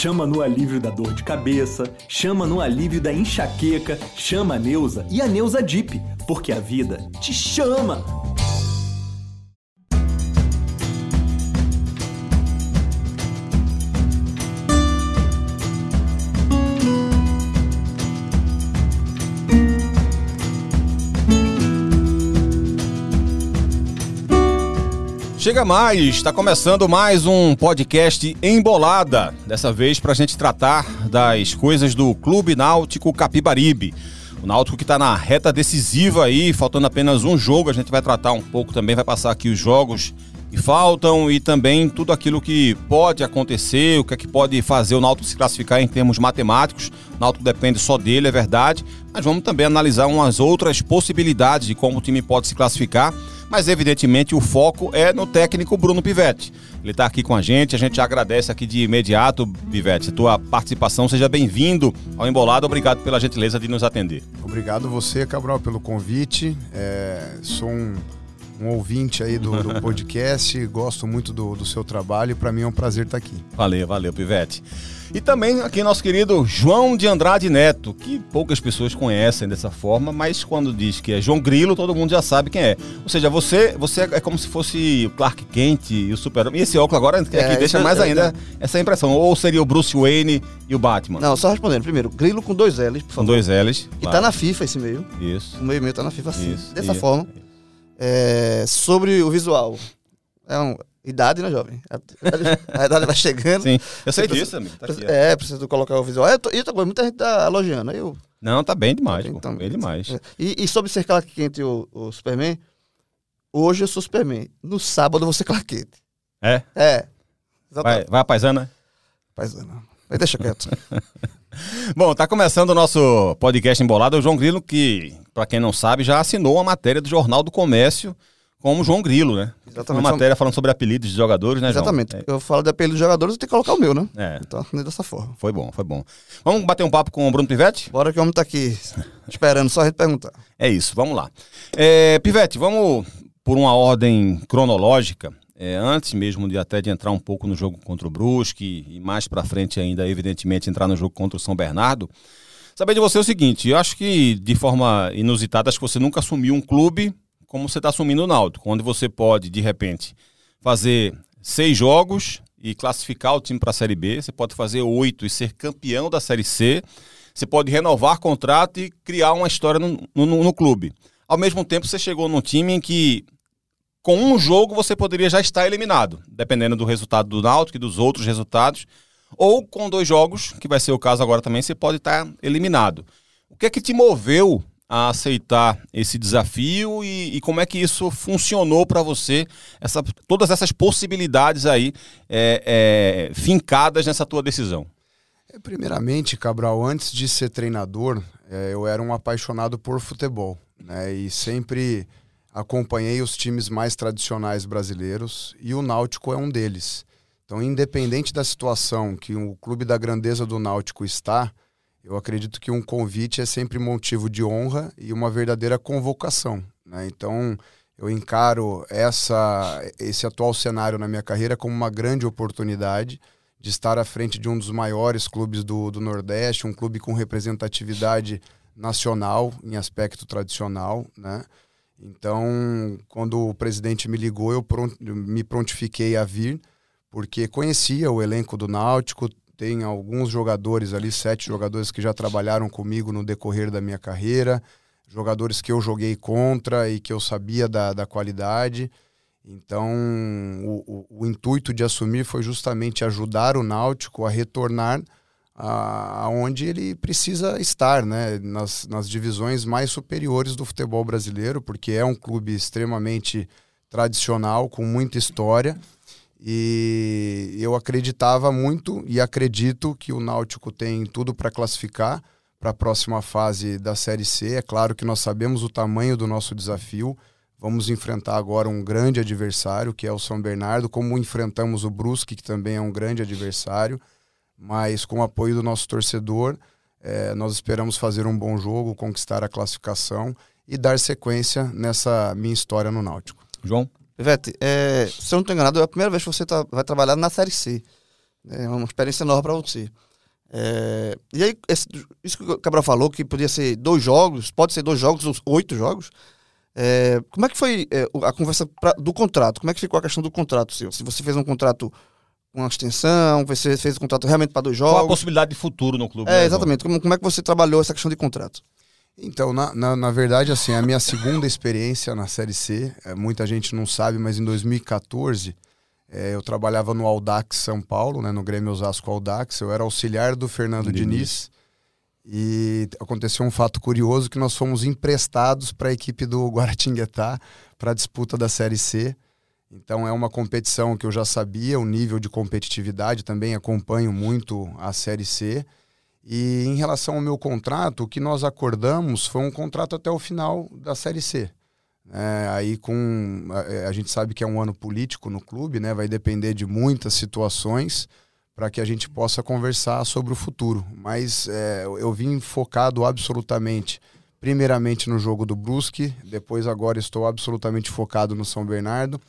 chama no alívio da dor de cabeça, chama no alívio da enxaqueca, chama a Neuza e a Neuza Dip, porque a vida te chama! Chega mais, está começando mais um podcast Embolada. Dessa vez para a gente tratar das coisas do Clube Náutico Capibaribe. O Náutico que está na reta decisiva aí, faltando apenas um jogo. A gente vai tratar um pouco também, vai passar aqui os jogos que faltam e também tudo aquilo que pode acontecer, o que é que pode fazer o Náutico se classificar em termos matemáticos. O Náutico depende só dele, é verdade, mas vamos também analisar umas outras possibilidades de como o time pode se classificar mas evidentemente o foco é no técnico Bruno Pivetti. Ele está aqui com a gente, a gente agradece aqui de imediato, Pivetti, a tua participação. Seja bem-vindo ao Embolado, obrigado pela gentileza de nos atender. Obrigado você, Cabral, pelo convite. É, sou um, um, ouvinte aí do, do podcast, gosto muito do, do seu trabalho e para mim é um prazer estar aqui. Valeu, valeu, Pivete. E também aqui nosso querido João de Andrade Neto, que poucas pessoas conhecem dessa forma, mas quando diz que é João Grilo, todo mundo já sabe quem é. Ou seja, você, você é como se fosse o Clark Kent e o Super-Homem. E esse óculos agora é, é, deixa mais é, ainda é. essa impressão. Ou seria o Bruce Wayne e o Batman? Não, só respondendo. Primeiro, Grilo com dois L's, por favor. Com dois L's. E claro. tá na FIFA esse meio. Isso. O meio meio tá na FIFA assim. Isso, dessa isso. forma. É, sobre o visual. É um, Idade, né, jovem? A, idade vai chegando. Sim, eu sei disso, amigo. Tá aqui, é, preciso colocar o visual. E outra coisa, muita gente tá elogiando. Eu... Não, tá bem demais, tá bem, tá bem demais. É. E, e, sobre ser Clark Kent e o, o, Superman, hoje eu sou Superman. No sábado você Clark Kent. É? É. Vai, vai a paisana? Paisana. Aí deixa quieto. Bom, tá começando o nosso podcast embolado. O João Grilo, que, para quem não sabe, já assinou uma matéria do Jornal do Comércio como João Grilo, né? Exatamente. Uma matéria falando sobre apelidos de jogadores, né, João? Exatamente. É. Eu falo de apelidos de jogadores, eu tenho que colocar o meu, né? É. Então, dessa forma. Foi bom, foi bom. Vamos bater um papo com o Bruno Pivete? Bora que o homem tá aqui esperando, só a gente perguntar. É isso, vamos lá. É, Pivete, vamos por uma ordem cronológica. É, antes mesmo de até de entrar um pouco no jogo contra o Brusque e mais para frente ainda, evidentemente, entrar no jogo contra o São Bernardo. Saber de você o seguinte, eu acho que de forma inusitada, acho que você nunca assumiu um clube como você está assumindo o Náutico, onde você pode, de repente, fazer seis jogos e classificar o time para a Série B, você pode fazer oito e ser campeão da Série C, você pode renovar contrato e criar uma história no, no, no clube. Ao mesmo tempo, você chegou num time em que, com um jogo, você poderia já estar eliminado, dependendo do resultado do Náutico e dos outros resultados, ou com dois jogos, que vai ser o caso agora também, você pode estar eliminado. O que é que te moveu a aceitar esse desafio e, e como é que isso funcionou para você, essa, todas essas possibilidades aí é, é, fincadas nessa tua decisão? É, primeiramente, Cabral, antes de ser treinador, é, eu era um apaixonado por futebol né, e sempre acompanhei os times mais tradicionais brasileiros e o Náutico é um deles. Então, independente da situação que o clube da grandeza do Náutico está, eu acredito que um convite é sempre motivo de honra e uma verdadeira convocação. Né? Então, eu encaro essa, esse atual cenário na minha carreira como uma grande oportunidade de estar à frente de um dos maiores clubes do, do Nordeste, um clube com representatividade nacional em aspecto tradicional, né? Então, quando o presidente me ligou, eu me prontifiquei a vir, porque conhecia o elenco do Náutico, tem alguns jogadores ali, sete jogadores que já trabalharam comigo no decorrer da minha carreira, jogadores que eu joguei contra e que eu sabia da, da qualidade. Então, o, o, o intuito de assumir foi justamente ajudar o Náutico a retornar aonde ele precisa estar, né? nas, nas divisões mais superiores do futebol brasileiro, porque é um clube extremamente tradicional, com muita história e eu acreditava muito e acredito que o Náutico tem tudo para classificar para a próxima fase da Série C. É claro que nós sabemos o tamanho do nosso desafio. Vamos enfrentar agora um grande adversário, que é o São Bernardo, como enfrentamos o Brusque, que também é um grande adversário. Mas com o apoio do nosso torcedor, é, nós esperamos fazer um bom jogo, conquistar a classificação e dar sequência nessa minha história no Náutico. João? Ivete, é, se eu não estou enganado, é a primeira vez que você tá, vai trabalhar na Série C. É uma experiência nova para você. É, e aí, esse, isso que o Cabral falou, que podia ser dois jogos, pode ser dois jogos, ou oito jogos. É, como é que foi é, a conversa pra, do contrato? Como é que ficou a questão do contrato seu? Se você fez um contrato com uma extensão, você fez um contrato realmente para dois jogos. Qual a possibilidade de futuro no clube? É, né, exatamente. Como, como é que você trabalhou essa questão de contrato? Então, na, na, na, verdade, assim, a minha segunda experiência na Série C, é, muita gente não sabe, mas em 2014 é, eu trabalhava no Audax São Paulo, né, no Grêmio Osasco Audax, eu era auxiliar do Fernando Diniz. Diniz e aconteceu um fato curioso que nós fomos emprestados para a equipe do Guaratinguetá para a disputa da Série C. Então é uma competição que eu já sabia, o nível de competitividade, também acompanho muito a Série C. E em relação ao meu contrato, o que nós acordamos foi um contrato até o final da Série C. É, aí com a, a, gente sabe que é um ano político no clube, né? Vai depender de muitas situações para que a gente possa conversar sobre o futuro. Mas é, eu vim focado absolutamente, primeiramente no jogo do Brusque, depois agora estou absolutamente focado no São Bernardo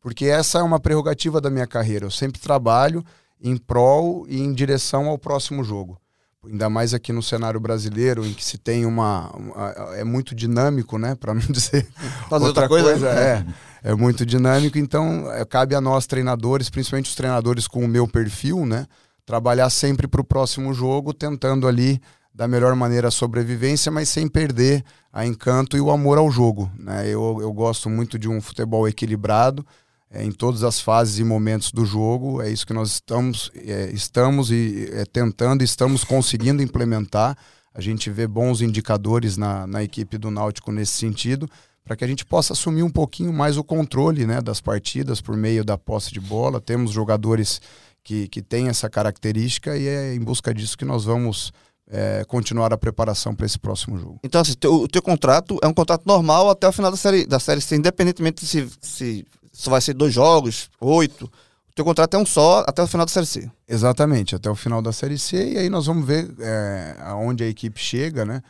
porque essa é uma prerrogativa da minha carreira. Eu sempre trabalho em prol e em direção ao próximo jogo. Ainda mais aqui no cenário brasileiro, em que se tem uma. uma é muito dinâmico, né? Para não dizer Fazer outra, outra coisa. coisa é, é muito dinâmico. Então, é, cabe a nós, treinadores, principalmente os treinadores com o meu perfil, né? Trabalhar sempre para o próximo jogo, tentando ali da melhor maneira a sobrevivência, mas sem perder a encanto e o amor ao jogo. Né? Eu, eu gosto muito de um futebol equilibrado é, em todas as fases e momentos do jogo. É isso que nós estamos, é, estamos e, é, tentando, estamos conseguindo implementar. A gente vê bons indicadores na, na equipe do Náutico nesse sentido, para que a gente possa assumir um pouquinho mais o controle né, das partidas por meio da posse de bola. Temos jogadores que, que têm essa característica e é em busca disso que nós vamos é, continuar a preparação para esse próximo jogo. Então, assim, teu, o teu contrato é um contrato normal até o final da série, da série C, independentemente se, se só vai ser dois jogos, oito. O teu contrato é um só até o final da Série C. Exatamente, até o final da Série C. E aí nós vamos ver é, aonde a equipe chega, né?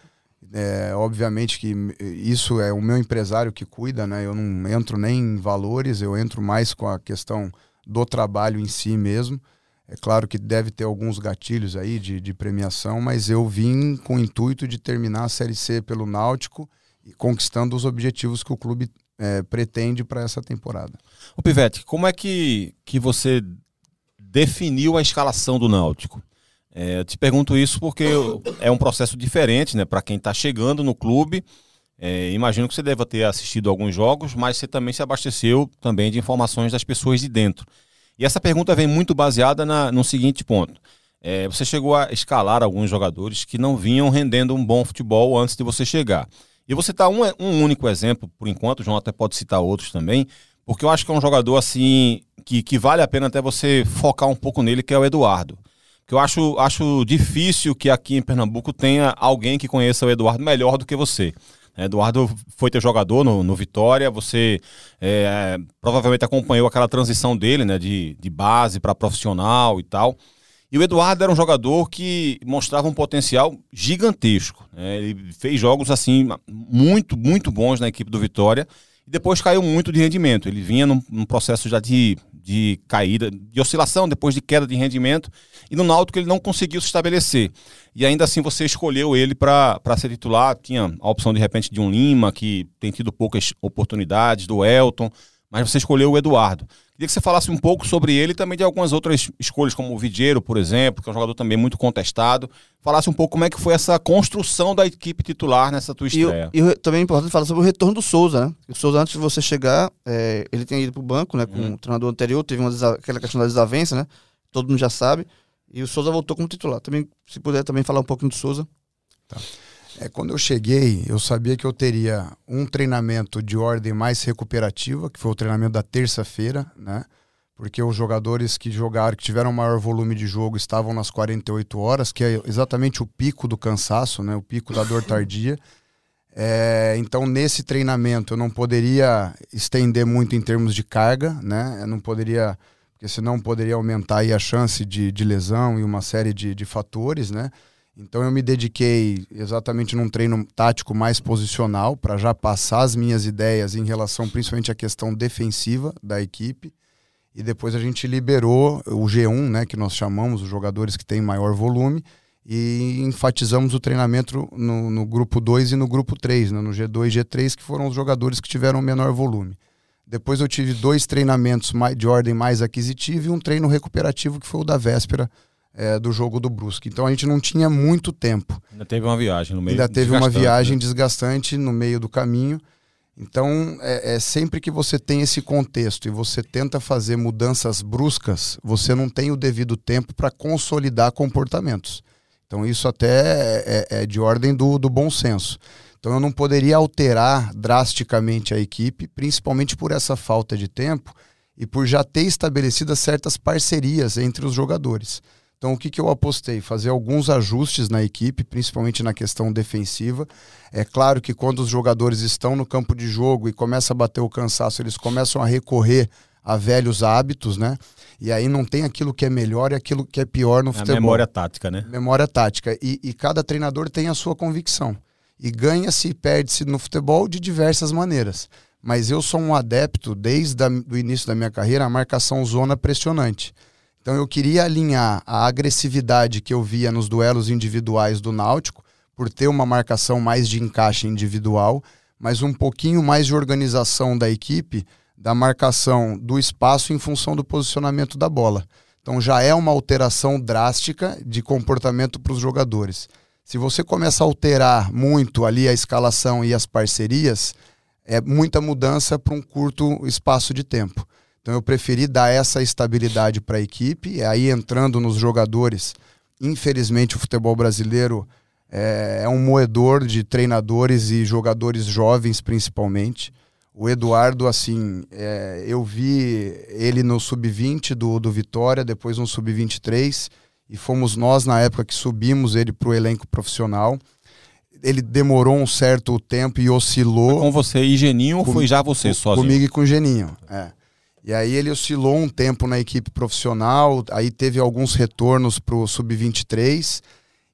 É, obviamente que isso é o meu empresário que cuida, né? Eu não entro nem em valores, eu entro mais com a questão do trabalho em si mesmo. É claro que deve ter alguns gatilhos aí de, de premiação, mas eu vim com o intuito de terminar a Série C pelo Náutico e conquistando os objetivos que o clube é, pretende para essa temporada. O Pivete, como é que, que você definiu a escalação do Náutico? É, eu te pergunto isso porque é um processo diferente né, para quem está chegando no clube. É, imagino que você deva ter assistido alguns jogos, mas você também se abasteceu também de informações das pessoas de dentro. E essa pergunta vem muito baseada na, no seguinte ponto. É, você chegou a escalar alguns jogadores que não vinham rendendo um bom futebol antes de você chegar. E vou citar um, um único exemplo, por enquanto, o João até pode citar outros também, porque eu acho que é um jogador assim que, que vale a pena até você focar um pouco nele, que é o Eduardo. Que eu acho, acho difícil que aqui em Pernambuco tenha alguém que conheça o Eduardo melhor do que você. Eduardo foi teu jogador no, no Vitória, você é, provavelmente acompanhou aquela transição dele, né, de, de base para profissional e tal. E o Eduardo era um jogador que mostrava um potencial gigantesco. Né? Ele fez jogos assim muito, muito bons na equipe do Vitória e depois caiu muito de rendimento. Ele vinha num, num processo já de, de caída, de oscilação, depois de queda de rendimento, e no Náutico ele não conseguiu se estabelecer. E ainda assim você escolheu ele para ser titular. Tinha a opção de repente de um Lima, que tem tido poucas oportunidades, do Elton, mas você escolheu o Eduardo. Queria que você falasse um pouco sobre ele e também de algumas outras escolhas, como o Vidiero, por exemplo, que é um jogador também muito contestado. Falasse um pouco como é que foi essa construção da equipe titular nessa tua estreia. E, e também é importante falar sobre o retorno do Souza, né? O Souza, antes de você chegar, é, ele tem ido para o banco, né? Com uhum. o treinador anterior, teve uma aquela questão da desavença, né? Todo mundo já sabe. E o Souza voltou como titular. Também, se puder também falar um pouquinho do Souza. Tá. É, quando eu cheguei, eu sabia que eu teria um treinamento de ordem mais recuperativa, que foi o treinamento da terça-feira, né? Porque os jogadores que jogaram, que tiveram maior volume de jogo, estavam nas 48 horas, que é exatamente o pico do cansaço, né? O pico da dor tardia. É, então, nesse treinamento, eu não poderia estender muito em termos de carga, né? Eu não poderia, porque senão poderia aumentar a chance de, de lesão e uma série de, de fatores, né? Então eu me dediquei exatamente num treino tático mais posicional para já passar as minhas ideias em relação principalmente à questão defensiva da equipe. e depois a gente liberou o G1, né, que nós chamamos os jogadores que têm maior volume, e enfatizamos o treinamento no, no grupo 2 e no grupo 3, né, no G2 e G3, que foram os jogadores que tiveram menor volume. Depois eu tive dois treinamentos de ordem mais aquisitiva e um treino recuperativo, que foi o da véspera é, do jogo do Brusque. Então a gente não tinha muito tempo. Ainda teve uma viagem no meio. Ainda teve uma viagem né? desgastante no meio do caminho. Então, é, é, sempre que você tem esse contexto e você tenta fazer mudanças bruscas, você não tem o devido tempo para consolidar comportamentos. Então, isso até é, é, é de ordem do, do bom senso. Então, eu não poderia alterar drasticamente a equipe, principalmente por essa falta de tempo e por já ter estabelecido certas parcerias entre os jogadores. Então, o que, que eu apostei? Fazer alguns ajustes na equipe, principalmente na questão defensiva. É claro que quando os jogadores estão no campo de jogo e começa a bater o cansaço, eles começam a recorrer a velhos hábitos, né? E aí não tem aquilo que é melhor e aquilo que é pior no é futebol. memória tática, né? Memória tática. E, e cada treinador tem a sua convicção. E ganha-se e perde-se no futebol de diversas maneiras. Mas eu sou um adepto, desde o início da minha carreira, a marcação zona pressionante. Então eu queria alinhar a agressividade que eu via nos duelos individuais do Náutico, por ter uma marcação mais de encaixe individual, mas um pouquinho mais de organização da equipe, da marcação do espaço em função do posicionamento da bola. Então já é uma alteração drástica de comportamento para os jogadores. Se você começa a alterar muito ali a escalação e as parcerias, é muita mudança para um curto espaço de tempo. Então eu preferi dar essa estabilidade para a equipe, e aí entrando nos jogadores. Infelizmente o futebol brasileiro é, é um moedor de treinadores e jogadores jovens principalmente. O Eduardo, assim, é, eu vi ele no sub-20 do, do Vitória, depois no sub-23, e fomos nós, na época, que subimos ele para o elenco profissional. Ele demorou um certo tempo e oscilou. Com você e Geninho com, ou foi já você sozinho? Comigo e com o Geninho, é. E aí ele oscilou um tempo na equipe profissional, aí teve alguns retornos para o Sub-23.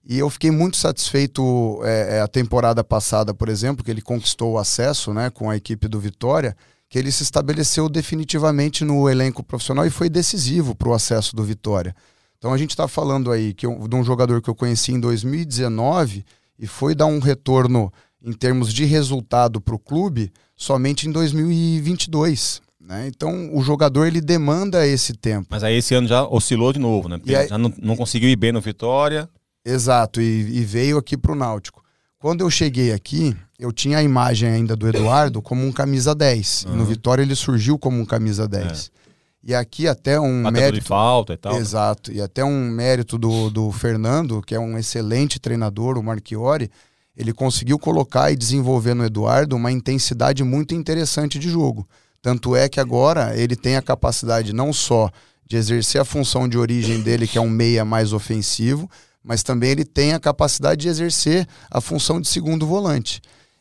E eu fiquei muito satisfeito é, é, a temporada passada, por exemplo, que ele conquistou o acesso né, com a equipe do Vitória, que ele se estabeleceu definitivamente no elenco profissional e foi decisivo para o acesso do Vitória. Então a gente está falando aí que eu, de um jogador que eu conheci em 2019 e foi dar um retorno em termos de resultado para o clube somente em 2022. Né? Então o jogador ele demanda esse tempo. Mas aí esse ano já oscilou de novo, né? Porque aí... já não, não, conseguiu ir bem no Vitória. Exato, e, e veio aqui para o Náutico. Quando eu cheguei aqui, eu tinha a imagem ainda do Eduardo como um camisa 10. Uhum. E no Vitória ele surgiu como um camisa 10. É. E aqui até um Batendo mérito. de falta e tal. Né? Exato. E até um mérito do, do Fernando, que é um excelente treinador, o Marchiori, ele conseguiu colocar e desenvolver no Eduardo uma intensidade muito interessante de jogo. Tanto é que agora ele tem a capacidade não só de exercer a função de origem dele, que é um meia mais ofensivo, mas também ele tem a capacidade de exercer a função de segundo volante.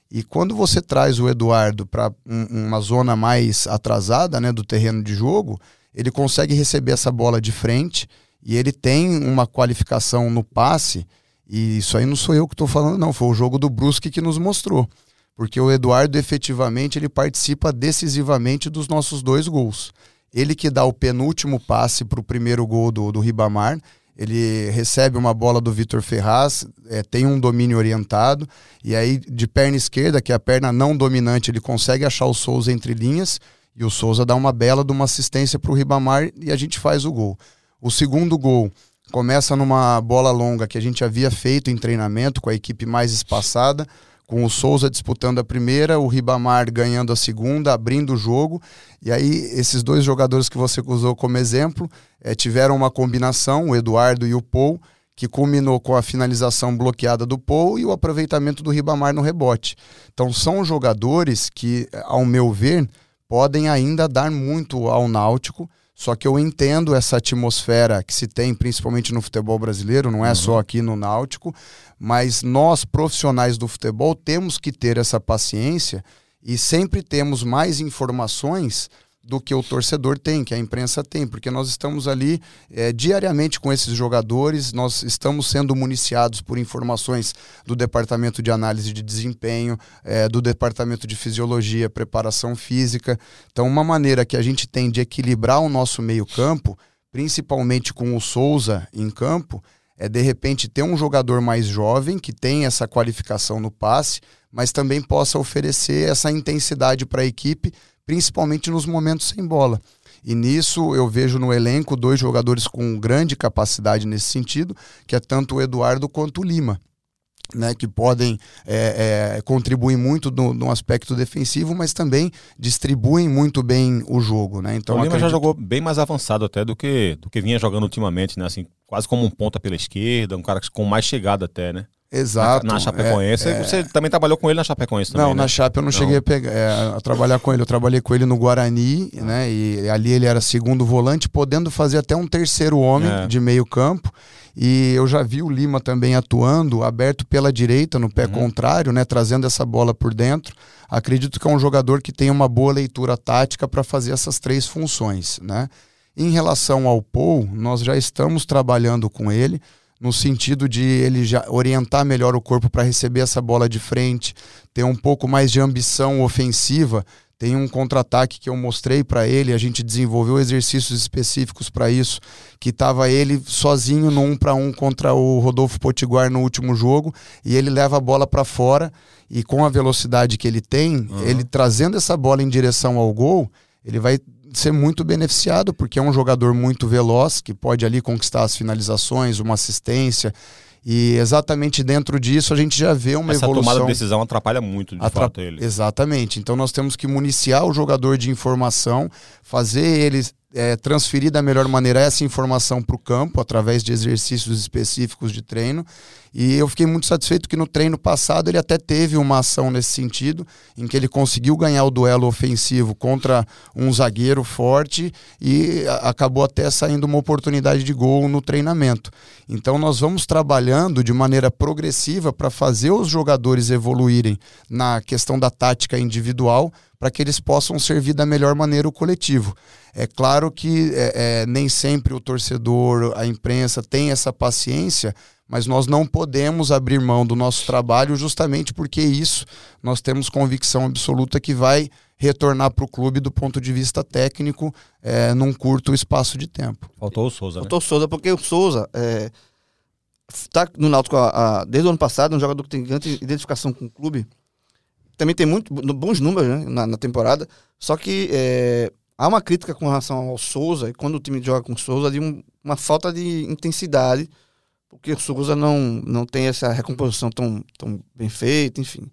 E quando você traz o Eduardo para um, uma zona mais atrasada né, do terreno de jogo, ele consegue receber essa bola de frente e ele tem uma qualificação no passe. E isso aí não sou eu que estou falando, não. Foi o jogo do Brusque que nos mostrou porque o Eduardo efetivamente ele participa decisivamente dos nossos dois gols. Ele que dá o penúltimo passe para o primeiro gol do, do Ribamar, ele recebe uma bola do Vitor Ferraz, é, tem um domínio orientado, e aí de perna esquerda, que é a perna não dominante, ele consegue achar o Souza entre linhas, e o Souza dá uma bela de uma assistência para o Ribamar e a gente faz o gol. O segundo gol começa numa bola longa que a gente havia feito em treinamento com a equipe mais espaçada com o Souza disputando a primeira, o Ribamar ganhando a segunda, abrindo o jogo. E aí, esses dois jogadores que você usou como exemplo é, tiveram uma combinação, o Eduardo e o Paul, que culminou com a finalização bloqueada do Paul e o aproveitamento do Ribamar no rebote. Então, são jogadores que, ao meu ver, podem ainda dar muito ao Náutico. Só que eu entendo essa atmosfera que se tem, principalmente no futebol brasileiro, não é uhum. só aqui no Náutico, mas nós, profissionais do futebol, temos que ter essa paciência e sempre temos mais informações do que o torcedor tem, que a imprensa tem, porque nós estamos ali é, diariamente com esses jogadores, nós estamos sendo municiados por informações do departamento de análise de desempenho, é, do departamento de fisiologia, preparação física. Então, uma maneira que a gente tem de equilibrar o nosso meio-campo, principalmente com o Souza em campo, é de repente ter um jogador mais jovem que tem essa qualificação no passe, mas também possa oferecer essa intensidade para a equipe principalmente nos momentos sem bola. E nisso eu vejo no elenco dois jogadores com grande capacidade nesse sentido, que é tanto o Eduardo quanto o Lima. Né, que podem é, é, contribuir muito no, no, aspecto defensivo, mas também distribuem muito bem o jogo. Né? Então, o Lima acredito... já jogou bem mais avançado até do que, do que vinha jogando ultimamente, né? assim, quase como um ponta pela esquerda, um cara com mais chegada até, né? Exato. Na, na Chapecoense. É, você também trabalhou com ele na Chapecoense também, Não, né? na Chape eu não, não. cheguei a, pegar, é, a, trabalhar com ele. Eu trabalhei com ele no Guarani, né? E ali ele era segundo volante, podendo fazer até um terceiro homem é. de meio campo. E eu já vi o Lima também atuando, aberto pela direita, no pé uhum. contrário, né? Trazendo essa bola por dentro. Acredito que é um jogador que tem uma boa leitura tática para fazer essas três funções, né? Em relação ao Paul, nós já estamos trabalhando com ele no sentido de ele já orientar melhor o corpo para receber essa bola de frente, ter um pouco mais de ambição ofensiva. Tem um contra-ataque que eu mostrei para ele, a gente desenvolveu exercícios específicos para isso, que estava ele sozinho no um para um contra o Rodolfo Potiguar no último jogo, e ele leva a bola para fora e com a velocidade que ele tem, uhum. ele trazendo essa bola em direção ao gol, ele vai ser muito beneficiado, porque é um jogador muito veloz, que pode ali conquistar as finalizações, uma assistência. E exatamente dentro disso a gente já vê uma Essa evolução. Essa tomada de decisão atrapalha muito, de Atra... fato, ele. Exatamente. Então nós temos que municiar o jogador de informação, fazer ele é, transferir da melhor maneira essa informação para o campo, através de exercícios específicos de treino. E eu fiquei muito satisfeito que no treino passado ele até teve uma ação nesse sentido, em que ele conseguiu ganhar o duelo ofensivo contra um zagueiro forte e acabou até saindo uma oportunidade de gol no treinamento. Então nós vamos trabalhando de maneira progressiva para fazer os jogadores evoluírem na questão da tática individual para que eles possam servir da melhor maneira o coletivo. É claro que é, é, nem sempre o torcedor, a imprensa tem essa paciência, mas nós não podemos abrir mão do nosso trabalho justamente porque isso nós temos convicção absoluta que vai retornar para o clube do ponto de vista técnico é, num curto espaço de tempo. Faltou o Souza. Né? Faltou o Souza, porque o Souza está é, no Náutico a, a, desde o ano passado, um jogador que tem grande identificação com o clube também tem muito bons números né, na, na, temporada. Só que é, há uma crítica com relação ao Souza, e quando o time joga com o Souza, de um, uma falta de intensidade, porque o Souza não, não tem essa recomposição tão, tão bem feita, enfim.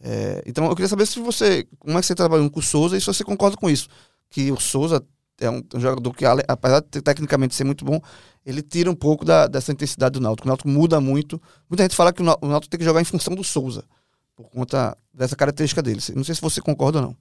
É, então eu queria saber se você. Como é que você trabalhando com o Souza e se você concorda com isso. Que o Souza é um, um jogador que, apesar de tecnicamente ser muito bom, ele tira um pouco da, dessa intensidade do Náutico. O Náutico muda muito. Muita gente fala que o Náutico tem que jogar em função do Souza por conta dessa característica dele. Não sei se você concorda ou não.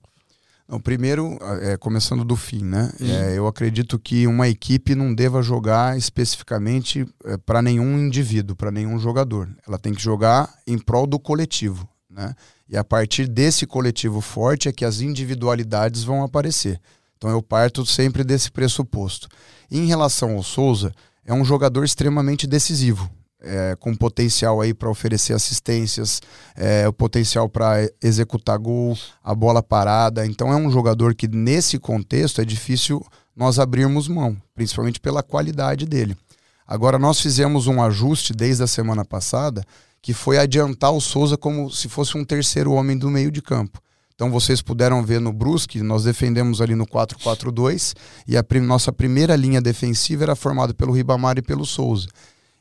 Não, primeiro, é, começando do fim, né? É, eu acredito que uma equipe não deva jogar especificamente é, para nenhum indivíduo, para nenhum jogador. Ela tem que jogar em prol do coletivo, né? E a partir desse coletivo forte é que as individualidades vão aparecer. Então eu parto sempre desse pressuposto. Em relação ao Souza, é um jogador extremamente decisivo é, com potencial aí para oferecer assistências, é, o potencial para executar gol, a bola parada. Então é um jogador que nesse contexto é difícil nós abrirmos mão, principalmente pela qualidade dele. Agora nós fizemos um ajuste desde a semana passada que foi adiantar o Souza como se fosse um terceiro homem do meio de campo. Então vocês puderam ver no Brusque, nós defendemos ali no 4-4-2 e a prim nossa primeira linha defensiva era formada pelo Ribamar e pelo Souza.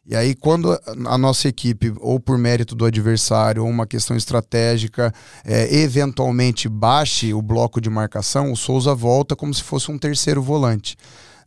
E aí, quando a nossa equipe, ou por mérito do adversário, ou uma questão estratégica, é, eventualmente baixe o bloco de marcação, o Souza volta como se fosse um terceiro volante.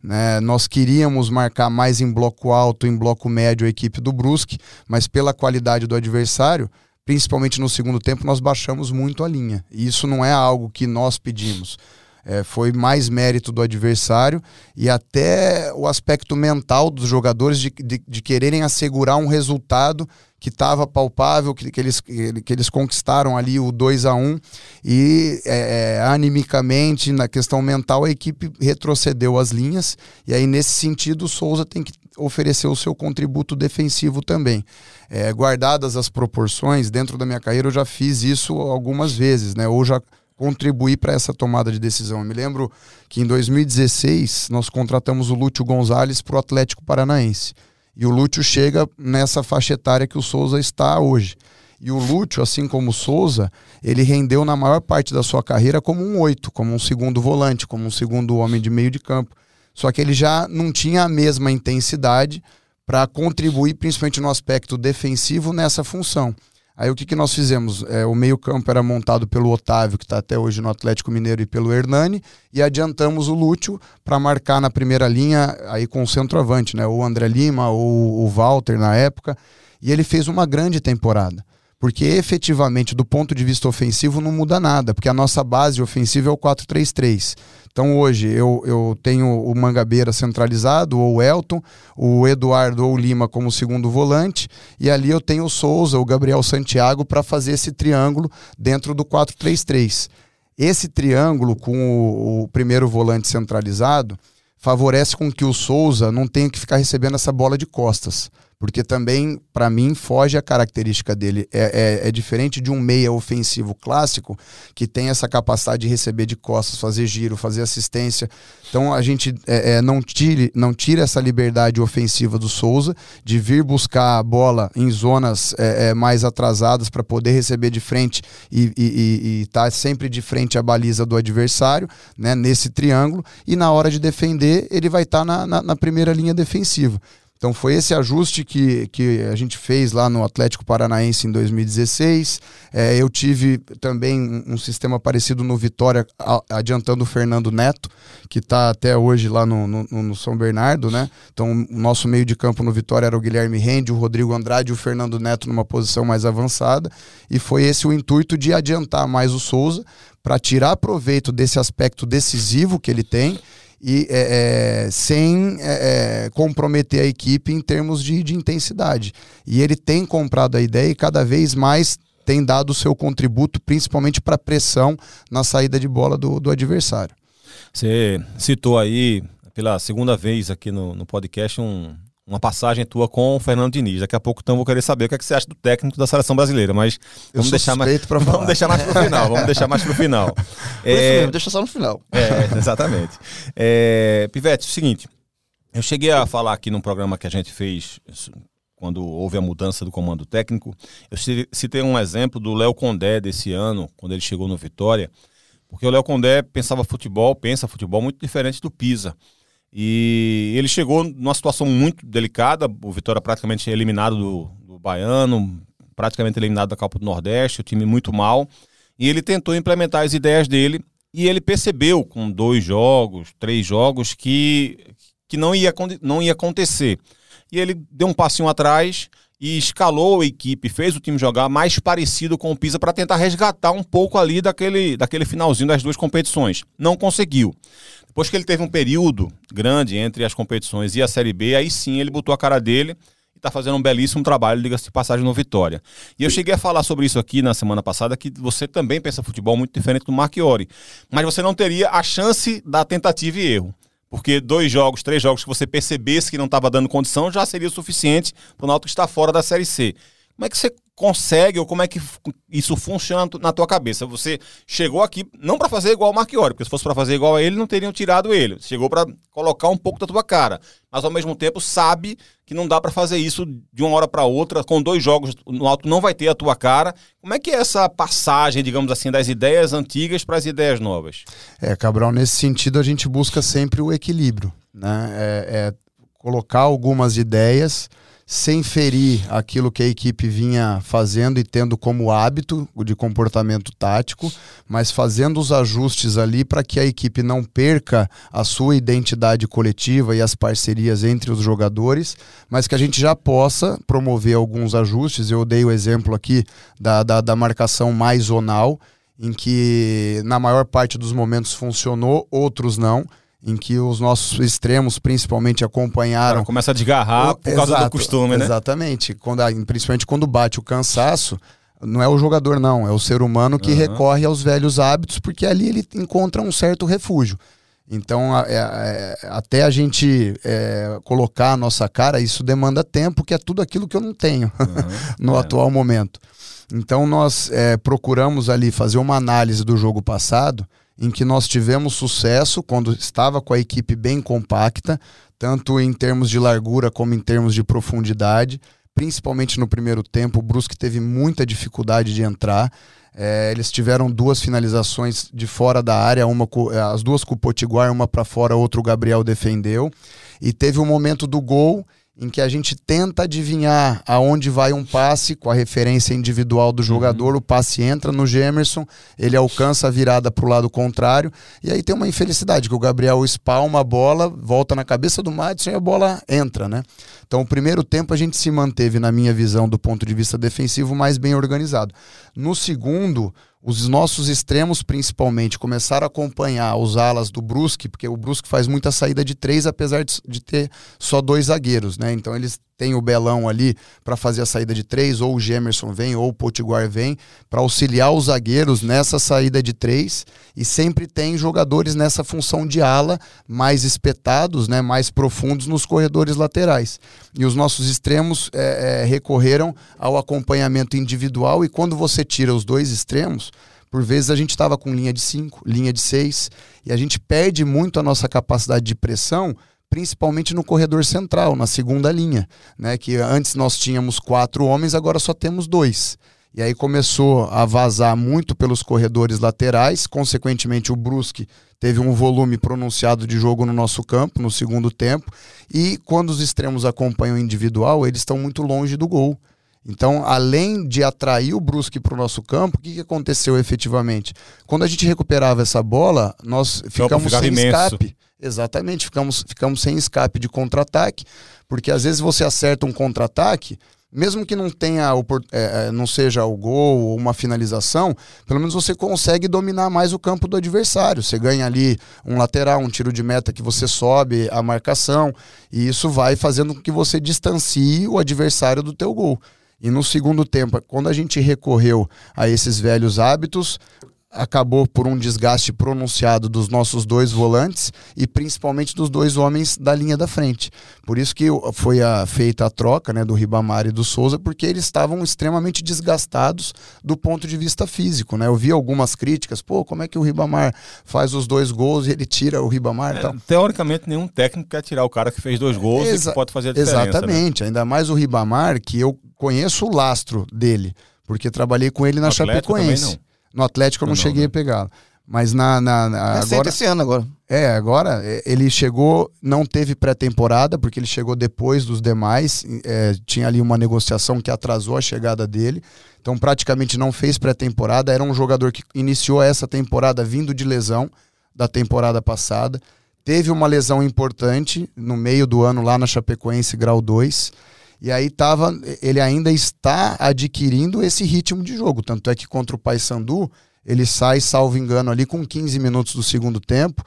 Né? Nós queríamos marcar mais em bloco alto, em bloco médio a equipe do Brusque, mas pela qualidade do adversário, principalmente no segundo tempo, nós baixamos muito a linha. E isso não é algo que nós pedimos. É, foi mais mérito do adversário e até o aspecto mental dos jogadores de, de, de quererem assegurar um resultado que estava palpável, que, que, eles, que eles conquistaram ali o 2 a 1 e é, é, animicamente, na questão mental, a equipe retrocedeu as linhas. E aí, nesse sentido, o Souza tem que oferecer o seu contributo defensivo também. É, guardadas as proporções, dentro da minha carreira eu já fiz isso algumas vezes, né? Ou já contribuí para essa tomada de decisão. Eu me lembro que em 2016 nós contratamos o Lúcio Gonzalez para o Atlético Paranaense. E o Lúcio chega nessa faixa etária que o Souza está hoje. E o Lúcio, assim como o Souza, ele rendeu na maior parte da sua carreira como um oito, como um segundo volante, como um segundo homem de meio de campo. Só que ele já não tinha a mesma intensidade para contribuir, principalmente no aspecto defensivo, nessa função. Aí o que, que nós fizemos? É, o meio-campo era montado pelo Otávio, que está até hoje no Atlético Mineiro, e pelo Hernani, e adiantamos o Lúcio para marcar na primeira linha aí com o centroavante, né? O André Lima ou o Walter na época. E ele fez uma grande temporada. Porque efetivamente, do ponto de vista ofensivo, não muda nada, porque a nossa base ofensiva é o 4-3-3. Então hoje eu, eu tenho o Mangabeira centralizado, ou o Elton, o Eduardo ou o Lima como segundo volante, e ali eu tenho o Souza, o Gabriel Santiago para fazer esse triângulo dentro do 4-3-3. Esse triângulo com o, o primeiro volante centralizado favorece com que o Souza não tenha que ficar recebendo essa bola de costas porque também, para mim, foge a característica dele. É, é, é, diferente de um meia ofensivo clássico que tem essa capacidade de receber de costas, fazer giro, fazer assistência. Então a gente é, é não, tire, não tira essa liberdade ofensiva do Souza de vir buscar a bola em zonas é, é, mais atrasadas para poder receber de frente e estar tá sempre de frente à baliza do adversário, né, nesse triângulo, e na hora de defender, ele vai estar tá na, na, na primeira linha defensiva. Então foi esse ajuste que, que a gente fez lá no Atlético Paranaense em 2016. É, eu tive também um, sistema parecido no Vitória, adiantando o Fernando Neto, que está até hoje lá no, no, no, São Bernardo, né? Então o nosso meio de campo no Vitória era o Guilherme Rende, o Rodrigo Andrade e o Fernando Neto numa posição mais avançada. E foi esse o intuito de adiantar mais o Souza para tirar proveito desse aspecto decisivo que ele tem e é, é, sem é, é, comprometer a equipe em termos de, de intensidade. E ele tem comprado a ideia e cada vez mais tem dado o seu contributo, principalmente para a pressão na saída de bola do, do adversário. Você citou aí pela segunda vez aqui no, no podcast um, uma passagem tua com o Fernando Diniz. Daqui a pouco então vou querer saber o que, é que você acha do técnico da seleção brasileira, mas vamos deixar mais vamos deixar mais pro final, vamos deixar mais pro final. é, deixa só no final. É, exatamente. É, Pivete, é o seguinte, eu cheguei a falar aqui num programa que a gente fez quando houve a mudança do comando técnico, eu citei um exemplo do Léo Condé desse ano, quando ele chegou no Vitória, porque o Léo Condé pensava futebol, pensa futebol muito diferente do Pisa. E ele chegou numa situação muito delicada, o Vitória praticamente eliminado do, do Baiano, praticamente eliminado da Copa do Nordeste, o time muito mal. E ele tentou implementar as ideias dele e ele percebeu com dois jogos, três jogos, que, que não, ia, não ia acontecer. E ele deu um passinho atrás e escalou a equipe, fez o time jogar mais parecido com o Pisa para tentar resgatar um pouco ali daquele, daquele finalzinho das duas competições. Não conseguiu. Depois que ele teve um período grande entre as competições e a Série B, aí sim ele botou a cara dele e está fazendo um belíssimo trabalho, diga-se de passagem, no Vitória. E eu cheguei a falar sobre isso aqui na semana passada, que você também pensa futebol muito diferente do Marchiori. Mas você não teria a chance da tentativa e erro. Porque dois jogos, três jogos que você percebesse que não estava dando condição já seria o suficiente para o Náutico estar fora da Série C. Como é que você consegue ou como é que isso funciona na tua cabeça? Você chegou aqui não para fazer igual o Marchiori, porque se fosse para fazer igual a ele, não teriam tirado ele. chegou para colocar um pouco da tua cara, mas ao mesmo tempo sabe que não dá para fazer isso de uma hora para outra, com dois jogos no alto não vai ter a tua cara. Como é que é essa passagem, digamos assim, das ideias antigas para as ideias novas? É, Cabral, nesse sentido a gente busca sempre o equilíbrio, né? é, é colocar algumas ideias sem ferir aquilo que a equipe vinha fazendo e tendo como hábito de comportamento tático, mas fazendo os ajustes ali para que a equipe não perca a sua identidade coletiva e as parcerias entre os jogadores, mas que a gente já possa promover alguns ajustes. Eu dei o exemplo aqui da, da, da marcação mais zonal em que na maior parte dos momentos funcionou, outros não em que os nossos extremos principalmente acompanharam. Cara, começa a desgarrar por causa do costume, né? Exatamente. Quando, principalmente quando bate o cansaço, não é o jogador, não, é o ser humano que uhum. recorre aos velhos hábitos, porque ali ele encontra um certo refúgio. Então, é, é, até a gente é, colocar a nossa cara, isso demanda tempo, que é tudo aquilo que eu não tenho uhum. no é. atual momento. Então, nós é, procuramos ali fazer uma análise do jogo passado em que nós tivemos sucesso quando estava com a equipe bem compacta, tanto em termos de largura como em termos de profundidade. Principalmente no primeiro tempo, o Brusque teve muita dificuldade de entrar. É, eles tiveram duas finalizações de fora da área, uma as duas com o Potiguar, uma para fora, outra o Gabriel defendeu. E teve o um momento do gol em que a gente tenta adivinhar aonde vai um passe com a referência individual do jogador, uhum. o passe entra no Gemerson, ele alcança a virada para o lado contrário, e aí tem uma infelicidade, que o Gabriel espalma a bola, volta na cabeça do Madison e a bola entra, né? Então, o primeiro tempo a gente se manteve, na minha visão, do ponto de vista defensivo, mais bem organizado. No segundo, os nossos extremos, principalmente, começaram a acompanhar os alas do Brusque, porque o Brusque faz muita saída de três, apesar de, de ter só dois zagueiros, né? Então eles têm o Belão ali para fazer a saída de três, ou o Gemerson vem, ou o Potiguar vem, para auxiliar os zagueiros nessa saída de três. E sempre tem jogadores nessa função de ala, mais espetados, né? mais profundos nos corredores laterais. E os nossos extremos é, é, recorreram ao acompanhamento individual, e quando você tira os dois extremos, por vezes a gente estava com linha de 5, linha de 6, e a gente perde muito a nossa capacidade de pressão, principalmente no corredor central, na segunda linha, né? Que antes nós tínhamos quatro homens, agora só temos dois. E aí começou a vazar muito pelos corredores laterais, consequentemente o Brusque teve um volume pronunciado de jogo no nosso campo no segundo tempo, e quando os extremos acompanham o individual, eles estão muito longe do gol. Então, além de atrair o Brusque para o nosso campo, o que, que aconteceu efetivamente? Quando a gente recuperava essa bola, nós ficamos sem imenso. escape. Exatamente, ficamos, ficamos sem escape de contra-ataque, porque às vezes você acerta um contra-ataque, mesmo que não tenha é, é, não seja o gol ou uma finalização, pelo menos você consegue dominar mais o campo do adversário. Você ganha ali um lateral, um tiro de meta que você sobe a marcação, e isso vai fazendo com que você distancie o adversário do teu gol. E no segundo tempo, quando a gente recorreu a esses velhos hábitos, acabou por um desgaste pronunciado dos nossos dois volantes e principalmente dos dois homens da linha da frente. Por isso que foi a, feita a troca né, do Ribamar e do Souza, porque eles estavam extremamente desgastados do ponto de vista físico. Né? Eu vi algumas críticas, pô, como é que o Ribamar faz os dois gols e ele tira o Ribamar? É, teoricamente, nenhum técnico quer tirar o cara que fez dois gols Exa e que pode fazer a diferença. Né? Exatamente, né? ainda mais o Ribamar, que eu conheço o lastro dele, porque trabalhei com ele na Chapecoense. No Atlético eu não, não cheguei né? a pegá-lo. Mas na. na, na é agora, esse ano agora. É, agora é, ele chegou, não teve pré-temporada, porque ele chegou depois dos demais. É, tinha ali uma negociação que atrasou a chegada dele. Então praticamente não fez pré-temporada. Era um jogador que iniciou essa temporada vindo de lesão da temporada passada. Teve uma lesão importante no meio do ano lá na Chapecoense, grau 2. E aí tava, ele ainda está adquirindo esse ritmo de jogo. Tanto é que contra o Paysandu, ele sai, salvo engano, ali com 15 minutos do segundo tempo.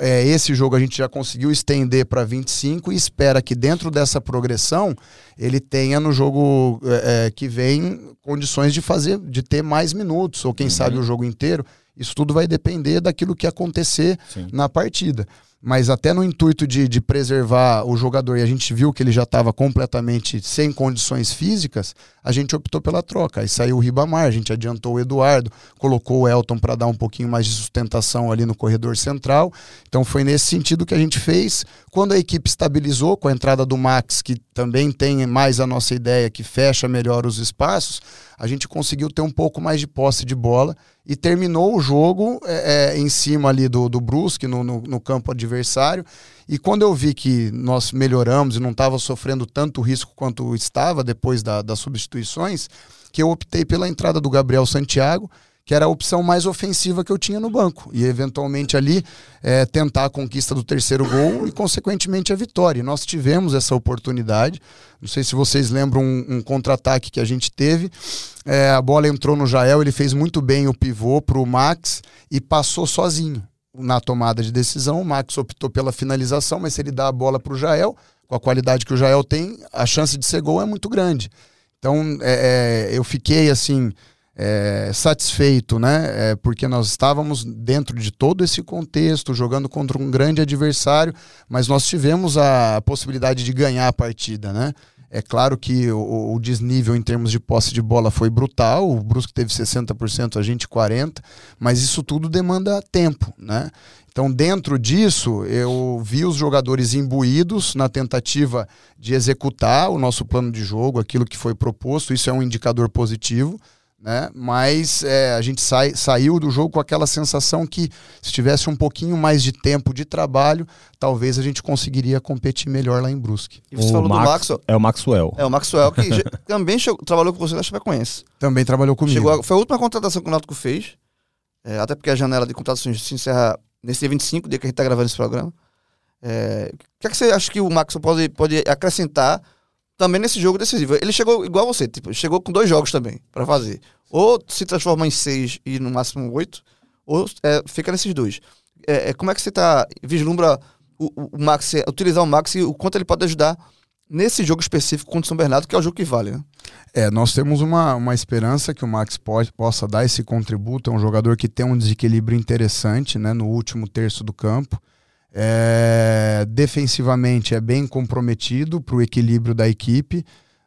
É, esse jogo a gente já conseguiu estender para 25 e espera que dentro dessa progressão ele tenha no jogo é, é, que vem condições de fazer, de ter mais minutos, ou quem uhum. sabe o jogo inteiro. Isso tudo vai depender daquilo que acontecer Sim. na partida mas até no intuito de, de preservar o jogador, e a gente viu que ele já estava completamente sem condições físicas, a gente optou pela troca. Aí saiu o Ribamar, a gente adiantou o Eduardo, colocou o Elton para dar um pouquinho mais de sustentação ali no corredor central. Então foi nesse sentido que a gente fez. Quando a equipe estabilizou com a entrada do Max, que também tem mais a nossa ideia, que fecha melhor os espaços, a gente conseguiu ter um pouco mais de posse de bola e terminou o jogo é, é, em cima ali do, do Brusque, no, no, no, campo adversário. E quando eu vi que nós melhoramos e não estava sofrendo tanto risco quanto estava depois da, das substituições, que eu optei pela entrada do Gabriel Santiago, que era a opção mais ofensiva que eu tinha no banco. E eventualmente ali é, tentar a conquista do terceiro gol e, consequentemente, a vitória. E nós tivemos essa oportunidade. Não sei se vocês lembram um, um contra-ataque que a gente teve. É, a bola entrou no Jael, ele fez muito bem o pivô para o Max e passou sozinho na tomada de decisão. O Max optou pela finalização, mas se ele dá a bola para o Jael, com a qualidade que o Jael tem, a chance de ser gol é muito grande. Então, é, é, eu fiquei assim é, satisfeito, né? É, porque nós estávamos dentro de todo esse contexto, jogando contra um grande adversário, mas nós tivemos a possibilidade de ganhar a partida, né? É claro que o, o, desnível em termos de posse de bola foi brutal, o Brusque teve 60%, a gente 40%, mas isso tudo demanda tempo, né? Então, dentro disso, eu vi os jogadores imbuídos na tentativa de executar o nosso plano de jogo, aquilo que foi proposto, isso é um indicador positivo né? Mas é, a gente sai, saiu do jogo com aquela sensação que se tivesse um pouquinho mais de tempo de trabalho, talvez a gente conseguiria competir melhor lá em Brusque. E você o falou Max, do Maxwell. É o Maxwell. É o Maxwell que também chegou, trabalhou com você na Chapecoense. Também trabalhou comigo. Chegou a, foi a última contratação que o Náutico fez, é, até porque a janela de contratações se encerra nesse dia 25, dia que a gente está gravando esse programa. É, o que, é que você acha que o Maxwell pode, pode acrescentar também nesse jogo decisivo. Ele chegou igual você, tipo, chegou com dois jogos também para fazer. Ou se transforma em seis e no máximo oito, ou é, fica nesses dois. É, é, como é que você tá vislumbra o, o, Max, utilizar o Max e o quanto ele pode ajudar nesse jogo específico contra o São Bernardo, que é o jogo que vale, né? É, nós temos uma, uma esperança que o Max pode, possa dar esse contributo. É um jogador que tem um desequilíbrio interessante né, no último terço do campo. É, defensivamente é bem comprometido para o equilíbrio da equipe.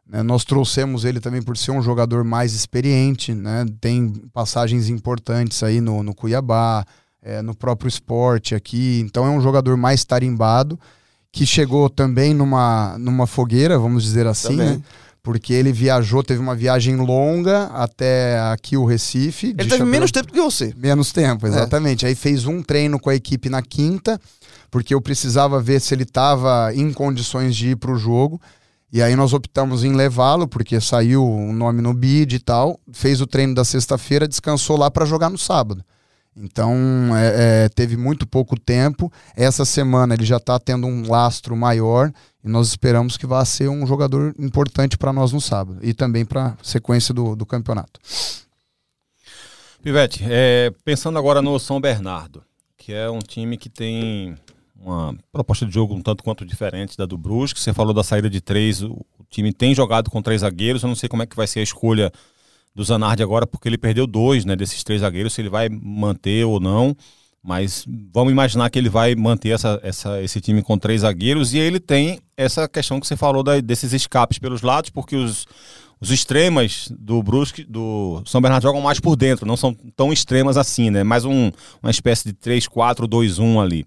Né? Nós trouxemos ele também por ser um jogador mais experiente, né? tem passagens importantes aí no, no Cuiabá, é, no próprio esporte aqui. Então é um jogador mais tarimbado, que chegou também numa, numa fogueira, vamos dizer assim, né? porque ele viajou, teve uma viagem longa até aqui o Recife. Ele teve menos tempo que você. Menos tempo, é. exatamente. É. Aí fez um treino com a equipe na quinta porque eu precisava ver se ele estava em condições de ir para o jogo. E aí nós optamos em levá-lo, porque saiu o um nome no bid e tal. Fez o treino da sexta-feira, descansou lá para jogar no sábado. Então é, é, teve muito pouco tempo. Essa semana ele já está tendo um lastro maior e nós esperamos que vá ser um jogador importante para nós no sábado e também para a sequência do, do campeonato. Pivete, é, pensando agora no São Bernardo, que é um time que tem uma proposta de jogo um tanto quanto diferente da do Brusque. Você falou da saída de três, o, time tem jogado com três zagueiros. Eu não sei como é que vai ser a escolha do Zanardi agora, porque ele perdeu dois né, desses três zagueiros, se ele vai manter ou não. Mas vamos imaginar que ele vai manter essa, essa, esse time com três zagueiros e ele tem essa questão que você falou da, desses escapes pelos lados, porque os, os extremas do Brusque, do São Bernardo jogam mais por dentro, não são tão extremas assim, né? Mais um, uma espécie de 3-4-2-1 ali.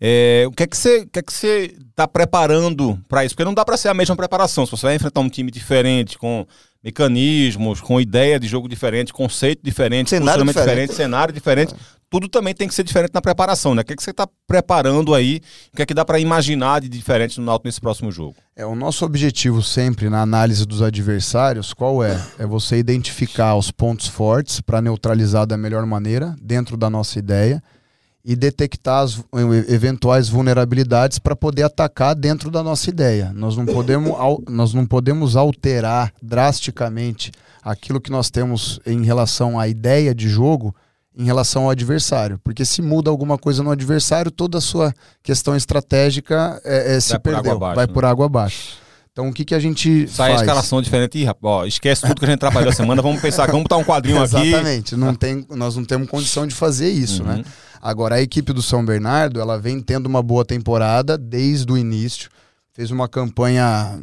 É, o que é que você que é que você está preparando para isso? Porque não dá para ser a mesma preparação. Se você vai enfrentar um time diferente, com mecanismos, com ideia de jogo diferente, conceito diferente, cenário diferente. diferente, cenário diferente, tudo também tem que ser diferente na preparação, né? O que, é que você está preparando aí? O que é que dá para imaginar de diferente no Náutico nesse próximo jogo? É o nosso objetivo sempre na análise dos adversários, qual é? É você identificar os pontos fortes para neutralizar da melhor maneira dentro da nossa ideia e detectar as eventuais vulnerabilidades para poder atacar dentro da nossa ideia. Nós não podemos, nós não podemos alterar drasticamente aquilo que nós temos em relação à ideia de jogo em relação ao adversário. Porque se muda alguma coisa no adversário, toda a sua questão estratégica é, é, se vai perdeu, por abaixo, vai né? por água abaixo. Então o que, que a gente Sai faz? a escalação diferente. Ih, ó, esquece tudo que a gente trabalhou a semana, vamos pensar, vamos botar um quadrinho aqui. Exatamente, não tem, nós não temos condição de fazer isso, né? uhum. né? Agora, a equipe do São Bernardo, ela vem tendo uma boa temporada desde o início. Fez uma campanha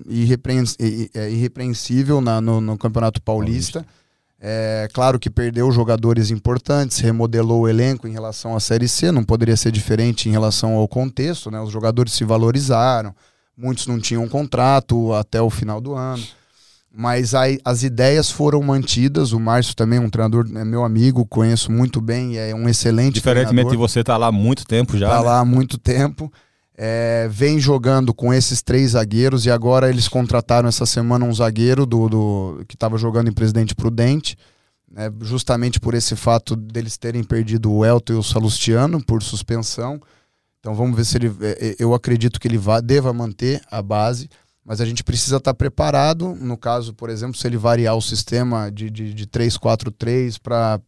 é, irrepreensível na, no, no Campeonato Paulista. Paulista é claro que perdeu jogadores importantes, remodelou o elenco em relação à Série C, não poderia ser diferente em relação ao contexto, né? Os jogadores se valorizaram, muitos não tinham contrato até o final do ano. Mas aí, as ideias foram mantidas. O Márcio também é um treinador, é meu amigo, conheço muito bem, é um excelente Diferentemente treinador. de você, está lá há muito tempo já. Está né? lá há muito tempo é, vem jogando com esses três zagueiros e agora eles contrataram essa semana um zagueiro do, do que estava jogando em Presidente Prudente. né, justamente por esse fato deles terem perdido o Elton e o Salustiano por suspensão. Então vamos ver se ele. é, é, Eu acredito que ele vá, deva manter a base, mas a gente precisa estar preparado. No caso, por exemplo, se ele variar o sistema de, de, de 3-4-3 para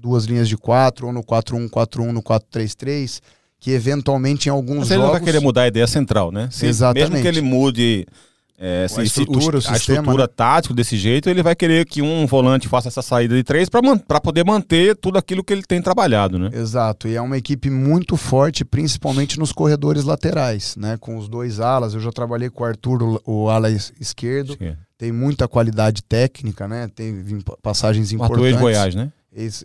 duas linhas de 4, ou no 4-1-4-1, no 4-3-3, que eventualmente em alguns Mas ele jogos. não vai querer mudar a ideia central, né? Se- Exatamente. Mesmo que ele mude é, se- se- estrutura, os- o a estrutura né? tática desse jeito, ele vai querer que um volante faça essa saída de três para poder manter tudo aquilo que ele tem trabalhado, né? Exato, e é uma equipe muito forte, principalmente nos corredores laterais, né? Com os dois alas. Eu já trabalhei com o Arthur, o, o ala es- esquerdo. É. Tem muita qualidade técnica, né? Teve em- passagens O Arthur importantes. ex-Goiás, né?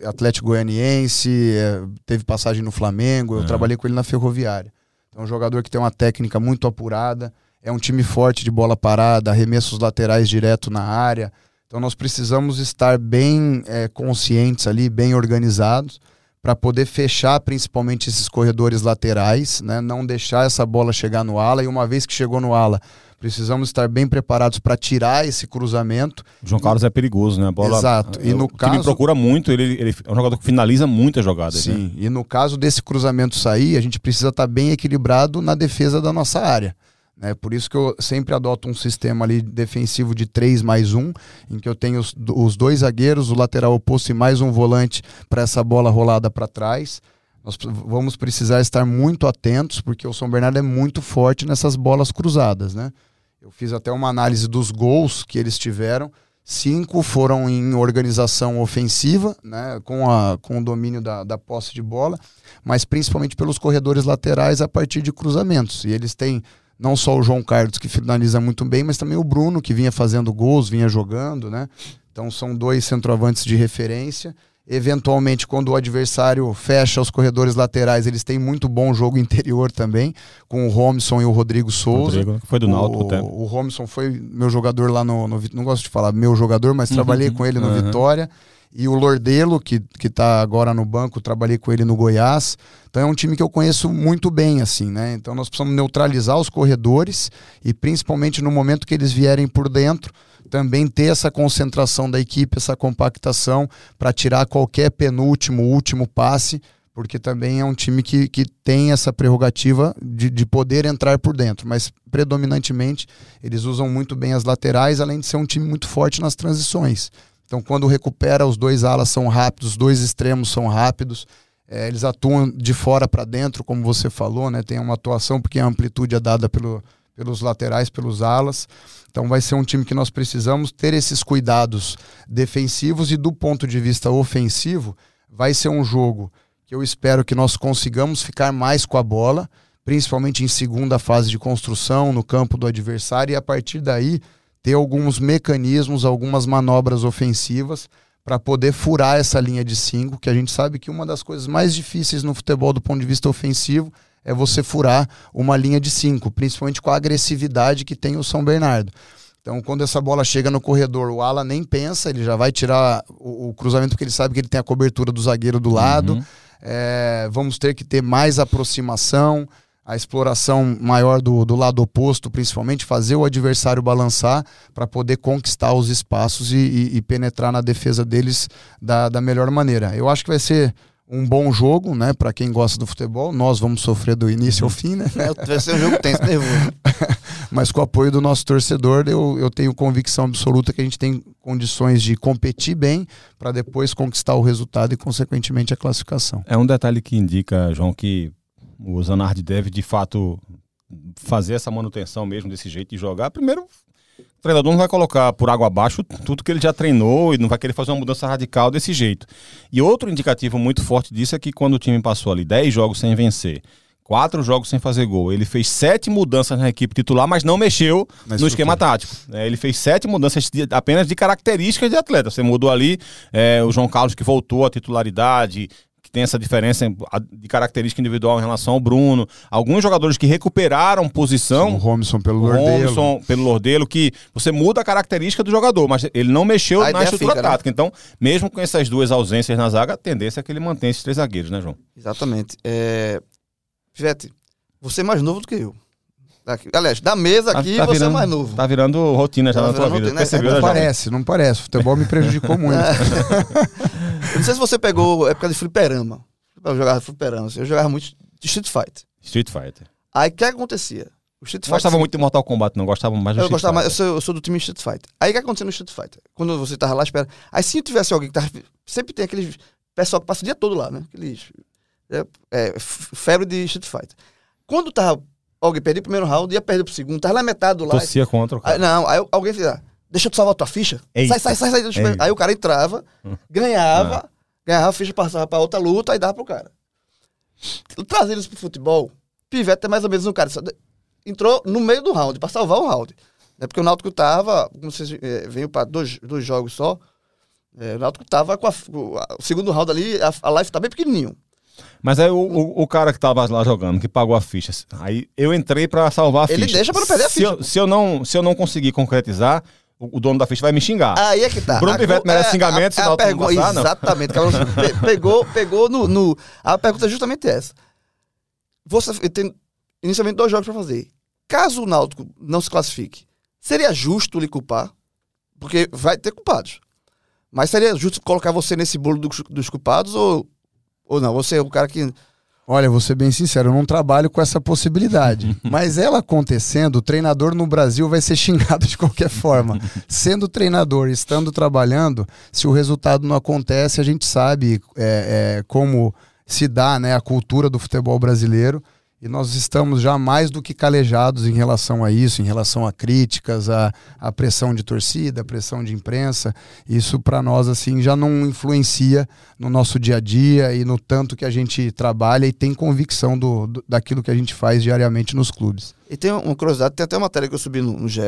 Atlético Goianiense, é, teve passagem no Flamengo, eu É. trabalhei com ele na Ferroviária. É um jogador que tem uma técnica muito apurada, é um time forte de bola parada, arremessos laterais direto na área. Então nós precisamos estar bem é, conscientes ali, bem organizados, para poder fechar principalmente esses corredores laterais, né? não deixar essa bola chegar no ala, e uma vez que chegou no ala, precisamos estar bem preparados para tirar esse cruzamento O João Carlos é perigoso, né? A bola, Exato. E é, no o caso- procura muito, ele, ele é um jogador que finaliza muitas jogadas, né? Sim, e no caso desse cruzamento sair, a gente precisa estar bem equilibrado na defesa da nossa área. Né? Por isso que eu sempre adoto um sistema ali defensivo de 3 mais 1, em que eu tenho os, os dois zagueiros, o lateral oposto e mais um volante para essa bola rolada para trás. Nós vamos precisar estar muito atentos, porque o São Bernardo é muito forte nessas bolas cruzadas. Né? Eu fiz até uma análise dos gols que eles tiveram. Cinco foram em organização ofensiva, né, com, a, com o domínio da, da posse de bola, mas principalmente pelos corredores laterais a partir de cruzamentos. E eles têm não só o João Carlos, que finaliza muito bem, mas também o Bruno, que vinha fazendo gols, vinha jogando. Né? Então são dois centroavantes de referência. Eventualmente, quando o adversário fecha os corredores laterais, eles têm muito bom jogo interior também, com o Robson e o Rodrigo Souza. Rodrigo, que foi do Náutico o, até. o Robson foi meu jogador lá no, no Não gosto de falar meu jogador, mas trabalhei com ele no uhum. Vitória. E o Lordelo, que, que tá agora no banco, trabalhei com ele no Goiás. Então é um time que eu conheço muito bem, assim, né? Então nós precisamos neutralizar os corredores e principalmente no momento que eles vierem por dentro, também ter essa concentração da equipe, essa compactação para tirar qualquer penúltimo, último passe, porque também é um time que, que tem essa prerrogativa de, de poder entrar por dentro, mas predominantemente eles usam muito bem as laterais, além de ser um time muito forte nas transições. Então, quando recupera, os dois alas são rápidos, os dois extremos são rápidos. É, eles atuam de fora para dentro, como você falou, né? Tem uma atuação porque a amplitude é dada pelo, pelos laterais, pelos alas. Então, vai ser um time que nós precisamos ter esses cuidados defensivos e do ponto de vista ofensivo, vai ser um jogo que eu espero que nós consigamos ficar mais com a bola, principalmente em segunda fase de construção, no campo do adversário, e a partir daí ter alguns mecanismos, algumas manobras ofensivas para poder furar essa linha de cinco, que a gente sabe que uma das coisas mais difíceis no futebol do ponto de vista ofensivo é você furar uma linha de cinco, principalmente com a agressividade que tem o São Bernardo. Então, quando essa bola chega no corredor, o ala nem pensa, ele já vai tirar o, o cruzamento porque ele sabe que ele tem a cobertura do zagueiro do lado. Uhum. É, vamos ter que ter mais aproximação, a exploração maior do, do lado oposto, principalmente fazer o adversário balançar para poder conquistar os espaços e, e- e penetrar na defesa deles da, da melhor maneira. Eu acho que vai ser um bom jogo, né, para quem gosta do futebol. Nós vamos sofrer do início ao fim, né? É, vai ser um jogo tenso, nervoso. Mas com o apoio do nosso torcedor, eu, eu tenho convicção absoluta que a gente tem condições de competir bem para depois conquistar o resultado e, consequentemente, a classificação. É um detalhe que indica, João, que o Zanardi deve de fato fazer essa manutenção mesmo desse jeito de jogar. Primeiro, treinador não vai colocar por água abaixo tudo que ele já treinou e não vai querer fazer uma mudança radical desse jeito. E outro indicativo muito forte disso é que quando o time passou ali 10 jogos sem vencer, quatro jogos sem fazer gol, ele fez sete mudanças na equipe titular, mas não mexeu Na no esquema tático. né? ele fez sete mudanças de- apenas de características de atleta. Você mudou ali é, o João Carlos que voltou à titularidade, tem essa diferença de característica individual em relação ao Bruno. Alguns jogadores que recuperaram posição. o Robson pelo O Lordelo. Pelo Lordelo, que você muda a característica do jogador, mas ele não mexeu A na estrutura fica, né? tática. Então, mesmo com essas duas ausências na zaga, a tendência é que ele mantenha esses três zagueiros, né, João? Exatamente. É... Pivete, você é mais novo do que eu. Aqui- aliás, da mesa Tá- aqui tá você virando, é mais novo. Tá virando rotina já Tá na tua vida. rotina, Percebeu, é, né, Não Jovem? parece, não parece. O futebol me prejudicou muito. Eu não sei se você pegou época de fliperama. Eu jogava fliperama. assim, Eu jogava muito de Street Fighter. Street Fighter. Aí o que acontecia? O Street Não gostava Fighter- muito de Mortal Kombat, não. Gostava mais do Eu Street gostava mais, eu Fighter. sou, eu sou do time Street Fighter. Aí o que aconteceu no Street Fighter? Quando você tava lá, espera. Aí se tivesse alguém que tava. Sempre tem aqueles pessoal que passa o dia todo lá, né? Aqueles. É, é, febre de Street Fighter. Quando tava. Alguém perdeu o primeiro round, ia perder pro segundo, tava na metade do lá. Torcia contra o Aí, cara. não, aí alguém fazia, deixa eu te salvar tua ficha. Eita. Sai, sai, sai, sai. deixa eu-. Aí o cara entrava, ganhava, ganhava a ficha, passava pra outra luta, aí dava pro cara. Trazendo isso pro futebol, Pivete é mais ou menos um cara. Entrou no meio do round, pra salvar o round. É porque o Náutico tava, como vocês eh, veio pra dois, dois jogos só, eh, o Náutico tava com a, o, a- o segundo round ali, a, a live tá bem pequenininho. Mas aí o, o, o cara que tava lá jogando, que pagou a ficha, aí eu entrei pra salvar a Ele ficha. deixa pra não perder a Se ficha, eu, pô. se eu não, se eu não conseguir concretizar, o, o dono da ficha vai me xingar. Aí é que tá. Bruno Pivete merece é, xingamento se a, não passar, não. Exatamente. pegou, pegou no, no- A pergunta é justamente essa. Você tem inicialmente dois jogos pra fazer. Caso o Náutico não se classifique, seria justo lhe culpar? Porque vai ter culpados. Mas seria justo colocar você nesse bolo dos, dos culpados ou, ou não? Você é o cara que. Olha, vou ser bem sincero, eu não trabalho com essa possibilidade. Mas ela acontecendo, o treinador no Brasil vai ser xingado de qualquer forma. Sendo treinador, estando trabalhando, se o resultado não acontece, a gente sabe é, é, como se dá né, a cultura do futebol brasileiro. E nós estamos já mais do que calejados em relação a isso, em relação a críticas, a, a pressão de torcida, a pressão de imprensa. Isso para nós assim já não influencia no nosso dia a dia e no tanto que a gente trabalha e tem convicção do, do- daquilo que a gente faz diariamente nos clubes. E tem uma curiosidade, tem até uma matéria que eu subi no, no GE,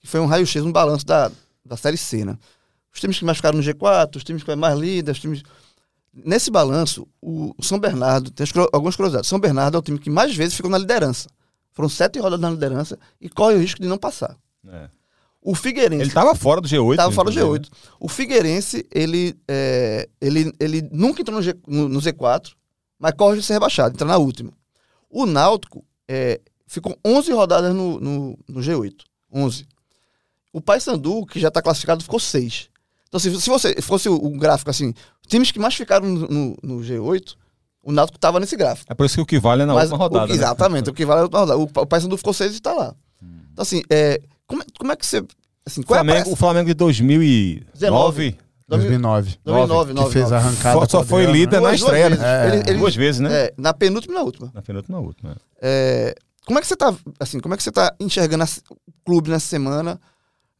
que foi um raio-x, um balanço da, da Série C, né? Os times que mais ficaram no G4, os times que mais líderes, os times... Nesse balanço, o São Bernardo, tem algumas curiosidades. São Bernardo é o time que mais vezes ficou na liderança. Foram sete rodadas na liderança e corre o risco de não passar. É. O Figueirense... Ele tava fora do G8. Tava fora do inclusive, G8. O Figueirense, ele, é, ele, ele nunca entrou no, G, no, no Z4, mas corre de ser rebaixado, entra na última. O Náutico é, ficou 11 rodadas no, no, no G8. 11. O Paysandu, que já está classificado, ficou 6. Então, se, se você fosse o gráfico assim, times que mais ficaram no, no, no G8, o Náutico estava nesse gráfico. É por isso que o que vale é na Mas última rodada. o né? Exatamente, o que vale é a última rodada. O, o Paysandu ficou 6 e está lá. Então, assim, é, como, é- como é que você. Assim, qual é a Flamengo, pressa? o Flamengo de 2009 2009. 2009, que fez a arrancada. só, só foi Adriano, líder Duas- na duas estreia, vezes. né? Ele- ele- Duas vezes, né? É, na penúltima e na última. Na penúltima, na última. É, como é que você tá, assim, como é que você tá enxergando o clube nessa semana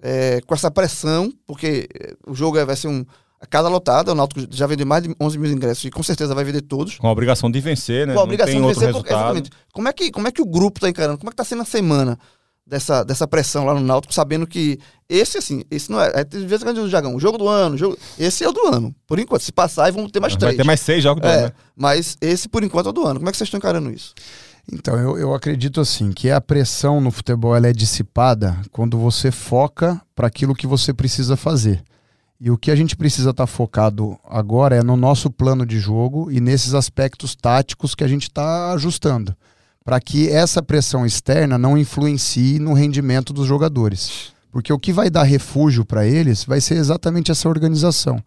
é, com essa pressão? Porque é, o jogo é- vai ser um a casa lotada, o Náutico já vendeu mais de 11 mil ingressos e com certeza vai vender todos. Com a obrigação de vencer, né? Com a obrigação Não tem de outro vencer, porque, exatamente. Como é, que, como é que o grupo tá encarando? Como é que tá sendo a semana dessa, dessa pressão lá no Náutico, sabendo que esse, assim, esse não é. é de vez em quando o Jagão, jogo do ano, jogo, esse é o do ano. Por enquanto, se passar, vão ter mais Vai três. ter mais seis jogos do É, ano, né? mas esse, por enquanto, é o do ano. Como é que vocês estão encarando isso? Então, eu, eu acredito assim, que a pressão no futebol ela é dissipada quando você foca para aquilo que você precisa fazer. E o que a gente precisa estar focado agora é no nosso plano de jogo e nesses aspectos táticos que a gente está ajustando, para que essa pressão externa não influencie no rendimento dos jogadores. Porque o que vai dar refúgio para eles vai ser exatamente essa organização.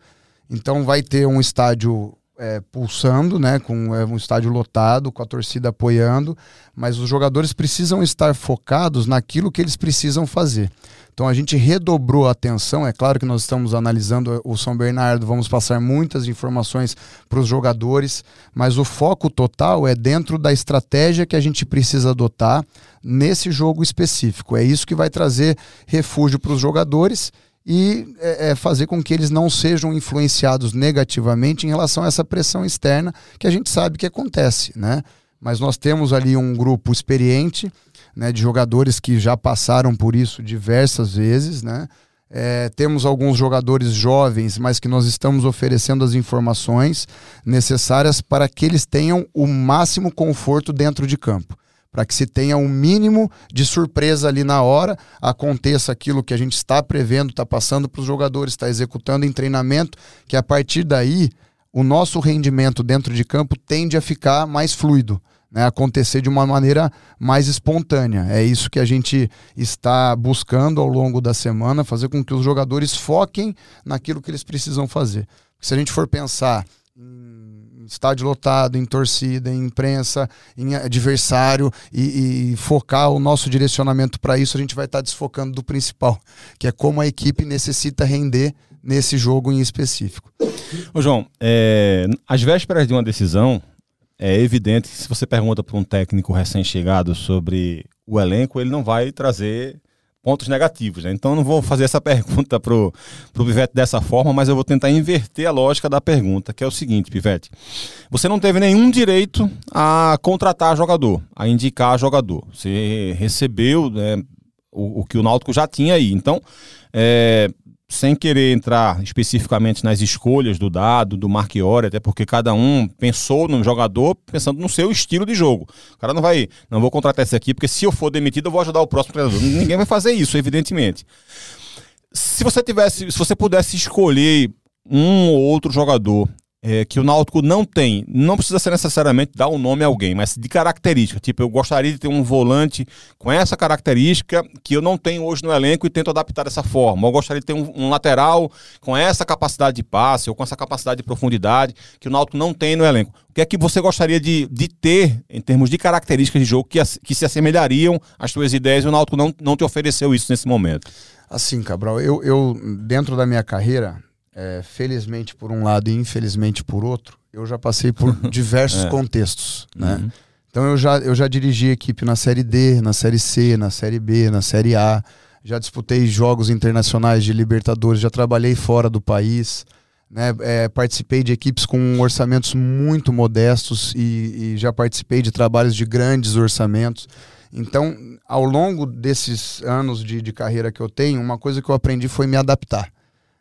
Então vai ter um estádio é, pulsando, né, com é, um estádio lotado, com a torcida apoiando, mas os jogadores precisam estar focados naquilo que eles precisam fazer. Então a gente redobrou a atenção. É claro que nós estamos analisando o São Bernardo, vamos passar muitas informações para os jogadores, mas o foco total é dentro da estratégia que a gente precisa adotar nesse jogo específico. É isso que vai trazer refúgio para os jogadores e é, é, fazer com que eles não sejam influenciados negativamente em relação a essa pressão externa que a gente sabe que acontece, né? Mas nós temos ali um grupo experiente, né, de jogadores que já passaram por isso diversas vezes, né? É, temos alguns jogadores jovens, mas que nós estamos oferecendo as informações necessárias para que eles tenham o máximo conforto dentro de campo para que se tenha um mínimo de surpresa ali na hora, aconteça aquilo que a gente está prevendo, está passando para os jogadores, está executando em treinamento, que a partir daí o nosso rendimento dentro de campo tende a ficar mais fluido. né, acontecer de uma maneira mais espontânea. É isso que a gente está buscando ao longo da semana, fazer com que os jogadores foquem naquilo que eles precisam fazer. se a gente for pensar em estádio lotado, em torcida, em imprensa, em adversário e, e focar o nosso direcionamento para isso, a gente vai estar tá desfocando do principal, que é como a equipe necessita render nesse jogo em específico. Ô João, é, às vésperas de uma decisão, é evidente que se você pergunta para um técnico recém-chegado sobre o elenco, ele não vai trazer pontos negativos. Né? Então não vou fazer essa pergunta para o Pivete dessa forma, mas eu vou tentar inverter a lógica da pergunta, que é o seguinte, Pivete. Você não teve nenhum direito a contratar jogador, a indicar jogador. Você recebeu né, o, o, que o Náutico já tinha aí. Então, é, sem querer entrar especificamente nas escolhas do dado, do Marchiori, até porque cada um pensou no jogador pensando no seu estilo de jogo. O cara não vai, não vou contratar esse aqui, porque se eu for demitido, eu vou ajudar o próximo treinador. Ninguém vai fazer isso, evidentemente. Se você tivesse, se você pudesse escolher um ou outro jogador é, que o Náutico não tem, não precisa ser necessariamente dar um nome a alguém, mas de característica. Tipo, eu gostaria de ter um volante com essa característica que eu não tenho hoje no elenco e tento adaptar dessa forma. Eu gostaria de ter um, um lateral com essa capacidade de passe ou com essa capacidade de profundidade que o Náutico não tem no elenco. O que é que você gostaria de, de ter em termos de características de jogo que, que se assemelhariam às suas ideias e o Náutico não, não te ofereceu isso nesse momento? Assim, Cabral, eu, eu dentro da minha carreira, é, felizmente por um lado e infelizmente por outro, eu já passei por diversos é. contextos, né? Uhum. Então eu já, eu já dirigi equipe na Série D, na Série C, na Série B, na Série A, já disputei jogos internacionais de Libertadores, já trabalhei fora do país, né? É, participei de equipes com orçamentos muito modestos e, e já participei de trabalhos de grandes orçamentos. Então, ao longo desses anos de, de carreira que eu tenho, uma coisa que eu aprendi foi me adaptar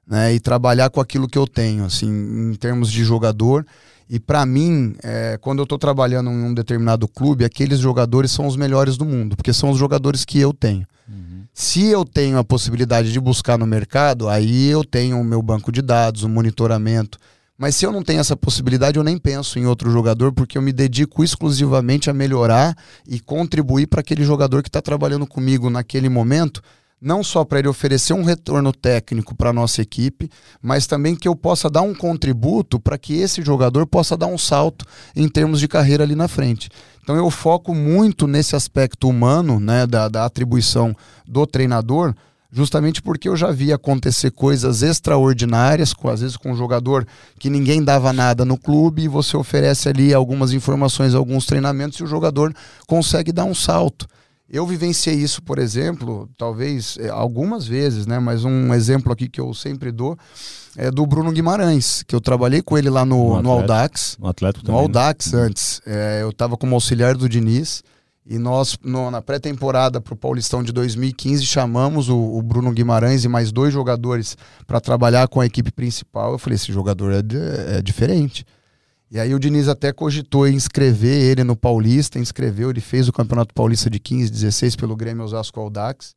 né, e trabalhar com aquilo que eu tenho, assim, em termos de jogador. E para mim, é, quando eu estou trabalhando em um determinado clube, aqueles jogadores são os melhores do mundo, porque são os jogadores que eu tenho. Uhum. Se eu tenho a possibilidade de buscar no mercado, aí eu tenho o meu banco de dados, o monitoramento. Mas se eu não tenho essa possibilidade, eu nem penso em outro jogador, porque eu me dedico exclusivamente a melhorar e contribuir para aquele jogador que está trabalhando comigo naquele momento não só para ele oferecer um retorno técnico para a nossa equipe, mas também que eu possa dar um contributo para que esse jogador possa dar um salto em termos de carreira ali na frente. Então eu foco muito nesse aspecto humano, né, da, da atribuição do treinador, justamente porque eu já vi acontecer coisas extraordinárias, com, às vezes com um jogador que ninguém dava nada no clube e você oferece ali algumas informações, alguns treinamentos e o jogador consegue dar um salto. Eu vivenciei isso, por exemplo, talvez é, algumas vezes, né? Mas um exemplo aqui que eu sempre dou é do Bruno Guimarães, que eu trabalhei com ele lá no, no, Audax. No Atlético também. No né? Audax né? antes. É, eu estava como auxiliar do Diniz. E nós, no, na pré-temporada para o Paulistão de 2015, chamamos o, o, Bruno Guimarães e mais dois jogadores para trabalhar com a equipe principal. Eu falei: esse jogador é, de, é diferente. E aí o Diniz até cogitou inscrever ele no Paulista, inscreveu, ele fez o Campeonato Paulista de 15, 16 pelo Grêmio Osasco Aldax.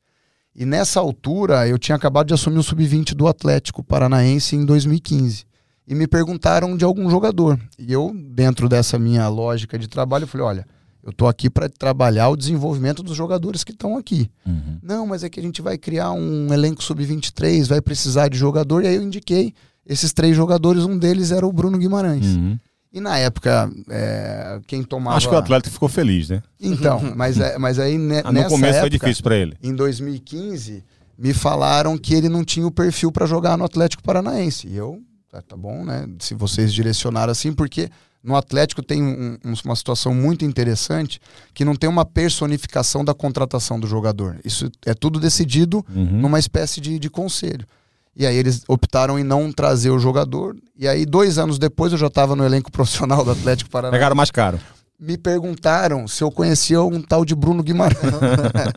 E nessa altura eu tinha acabado de assumir o sub-20 do Atlético Paranaense em 2015. E me perguntaram de algum jogador. E eu, dentro dessa minha lógica de trabalho, falei: olha, eu tô aqui para trabalhar o desenvolvimento dos jogadores que estão aqui. Uhum. Não, mas é que a gente vai criar um elenco sub-23, vai precisar de jogador. E aí eu indiquei esses três jogadores, um deles era o Bruno Guimarães. Uhum. E na época, é, quem tomava. Acho que o Atlético ficou feliz, né? Então, mas, é, mas aí ne, ah, no nessa começo época, foi difícil para ele. Em 2015, me falaram que ele não tinha o perfil para jogar no Atlético Paranaense. E eu, tá, tá, bom, né? Se vocês direcionaram assim, porque no Atlético tem um, um, uma situação muito interessante que não tem uma personificação da contratação do jogador. Isso é tudo decidido uhum. numa espécie de, de conselho. E aí eles optaram em não trazer o jogador. E aí, dois anos depois, eu já estava no elenco profissional do Atlético Paranaense. Pegaram mais caro. Me perguntaram se eu conhecia um tal de Bruno Guimarães.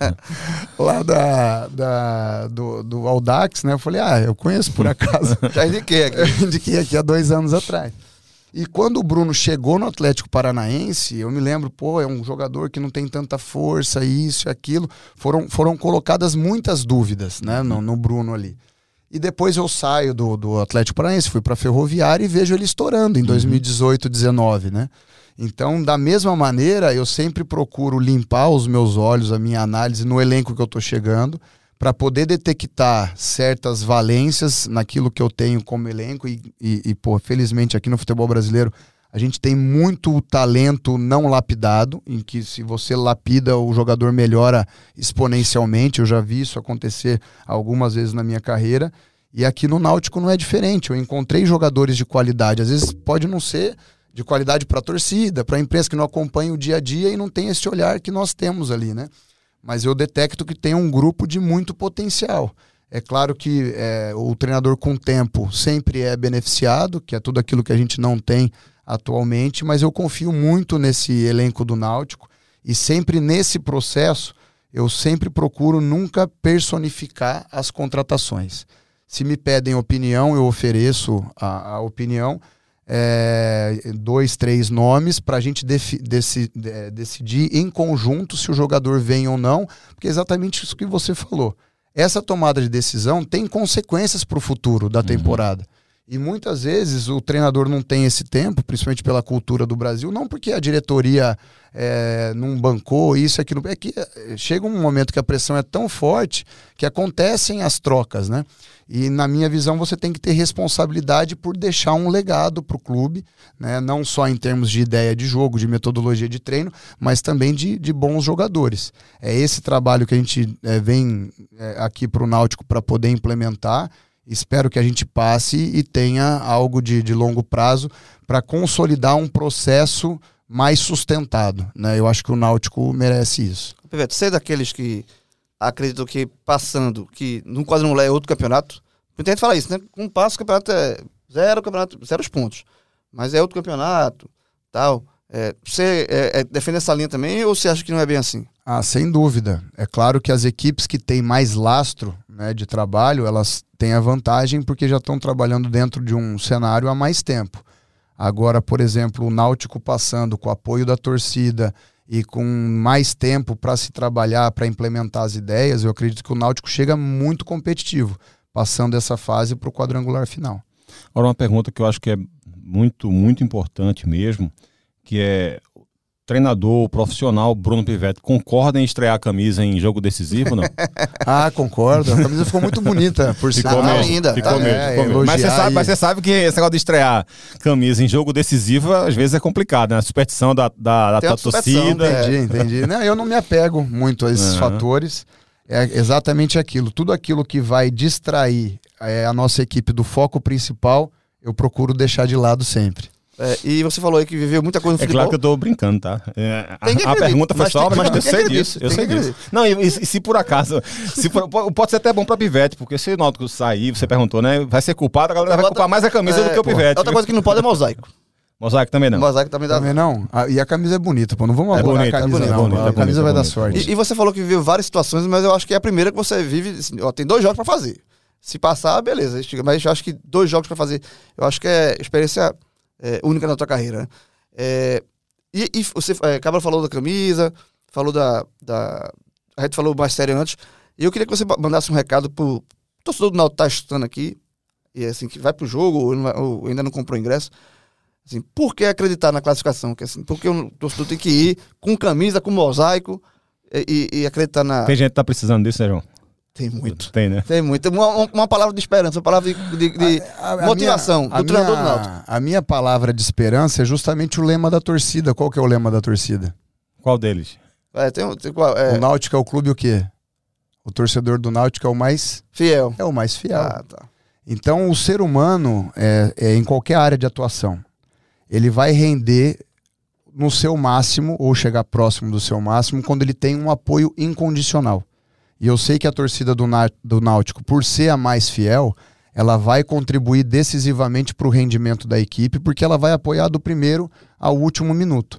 Lá da, da, do, do Audax, né? Eu falei, ah, eu conheço por acaso. já indiquei aqui. Eu indiquei aqui há dois anos atrás. E quando o Bruno chegou no Atlético Paranaense, eu me lembro, pô, é um jogador que não tem tanta força, isso e aquilo. Foram, foram colocadas muitas dúvidas né, no, no Bruno ali. E depois eu saio do, do Atlético Paranaense, fui para Ferroviária e vejo ele estourando em 2018, 19, né? Então, da mesma maneira, eu sempre procuro limpar os meus olhos, a minha análise no elenco que eu estou chegando, para poder detectar certas valências naquilo que eu tenho como elenco. E, e, e, pô, felizmente aqui no futebol brasileiro a gente tem muito talento não lapidado, em que se você lapida, o jogador melhora exponencialmente. Eu já vi isso acontecer algumas vezes na minha carreira. E aqui no Náutico não é diferente. Eu encontrei jogadores de qualidade. Às vezes pode não ser de qualidade para a torcida, para a imprensa que não acompanha o dia a dia e não tem esse olhar que nós temos ali, né? Mas eu detecto que tem um grupo de muito potencial. É claro que é, o treinador com tempo sempre é beneficiado, que é tudo aquilo que a gente não tem atualmente, mas eu confio muito nesse elenco do Náutico e sempre nesse processo eu sempre procuro nunca personificar as contratações. Se me pedem opinião, eu ofereço a, a opinião, é, dois, três nomes para a gente deci, é, decidir em conjunto se o jogador vem ou não, porque é exatamente isso que você falou. Essa tomada de decisão tem consequências para o futuro da uhum. temporada. Uhum. E muitas vezes o treinador não tem esse tempo, principalmente pela cultura do Brasil, não porque a diretoria é, não bancou isso, aquilo. É que é, chega um momento que a pressão é tão forte que acontecem as trocas, né? E na minha visão você tem que ter responsabilidade por deixar um legado para o clube, né? não só em termos de ideia de jogo, de metodologia de treino, mas também de, de bons jogadores. É esse trabalho que a gente é, vem é, aqui para o Náutico para poder implementar espero que a gente passe e tenha algo de, de longo prazo para consolidar um processo mais sustentado. Né? Eu acho que o Náutico merece isso. Piveto, você é daqueles que acreditam que passando, que quase não é outro campeonato, muita gente fala isso, né? Um passo o campeonato é zero, campeonato, zero pontos. Mas é outro campeonato, tal. É, você é, é, defende essa linha também ou você acha que não é bem assim? Ah, sem dúvida. É claro que as equipes que têm mais lastro né, de trabalho, elas têm a vantagem porque já estão trabalhando dentro de um cenário há mais tempo. Agora, por exemplo, o Náutico passando com o apoio da torcida e com mais tempo para se trabalhar, para implementar as ideias, eu acredito que o Náutico chega muito competitivo, passando essa fase para o quadrangular final. Agora, uma pergunta que eu acho que é muito, muito importante mesmo, que é treinador profissional Bruno Pivetti concorda em estrear a camisa em jogo decisivo, não? ah, concordo. A camisa ficou muito bonita, por ficou sinal. Mesmo, ainda. Ficou, tá, mesmo, é, ficou mesmo. Mas, você sabe, mas você sabe que esse negócio de estrear camisa em jogo decisivo, às vezes é complicado, né? A superstição da, da, da torcida. Entendi, entendi. Não, eu não me apego muito a esses uhum. fatores. É exatamente aquilo. Tudo aquilo que vai distrair é, a nossa equipe do foco principal, eu procuro deixar de lado sempre. É, e você falou aí que viveu muita coisa no é futebol. É claro que eu tô brincando, tá? É, a, a, pergunta foi só, mas eu sei disso. Eu sei disso. Não, e, e, se por acaso, se for, pode ser até bom pra Pivete, porque se o Náutico sair, você perguntou, né? Vai ser culpado, a galera vai culpar mais a camisa do que o Pivete. Outra coisa que não pode é mosaico. Mosaico também não. Mosaico também dá. Também não. Ah, e a camisa é bonita, pô. Não vamos é bonita, a camisa, é bonita, não. Bonita, a camisa vai dar sorte. E, e, você falou que viveu várias situações, mas eu acho que é a primeira que você vive. Assim, ó, tem dois jogos pra fazer. Se passar, beleza. Mas eu acho que dois jogos pra fazer. Eu acho que é experiência é, única na tua carreira. Né? É, e, e, você, é, Cabra falou da camisa, falou da, da. A gente falou mais sério antes. E eu queria que você mandasse um recado pro torcedor do Náutico tá estudando aqui, e assim, que vai pro jogo ou, ou, ainda não comprou ingresso. Assim, por que acreditar na classificação? Assim, porque o torcedor tem que ir com camisa, com mosaico e, e, acreditar na. Tem gente que tá precisando disso, João? Tem muito. Tem, né? Tem muito. Uma, uma palavra de esperança, uma palavra de, de, de a, a, motivação a minha, do treinador do Náutico. A minha palavra de esperança é justamente o lema da torcida. Qual que é o lema da torcida? Qual deles? É, tem, tem qual, é... O Náutico é o clube o quê? O torcedor do Náutico é o mais... Fiel. É o mais fiel. Ah, tá. Então, o ser humano, é, é em qualquer área de atuação, ele vai render no seu máximo, ou chegar próximo do seu máximo, quando ele tem um apoio incondicional. E eu sei que a torcida do, do Náutico, por ser a mais fiel, ela vai contribuir decisivamente para o rendimento da equipe, porque ela vai apoiar do primeiro ao último minuto.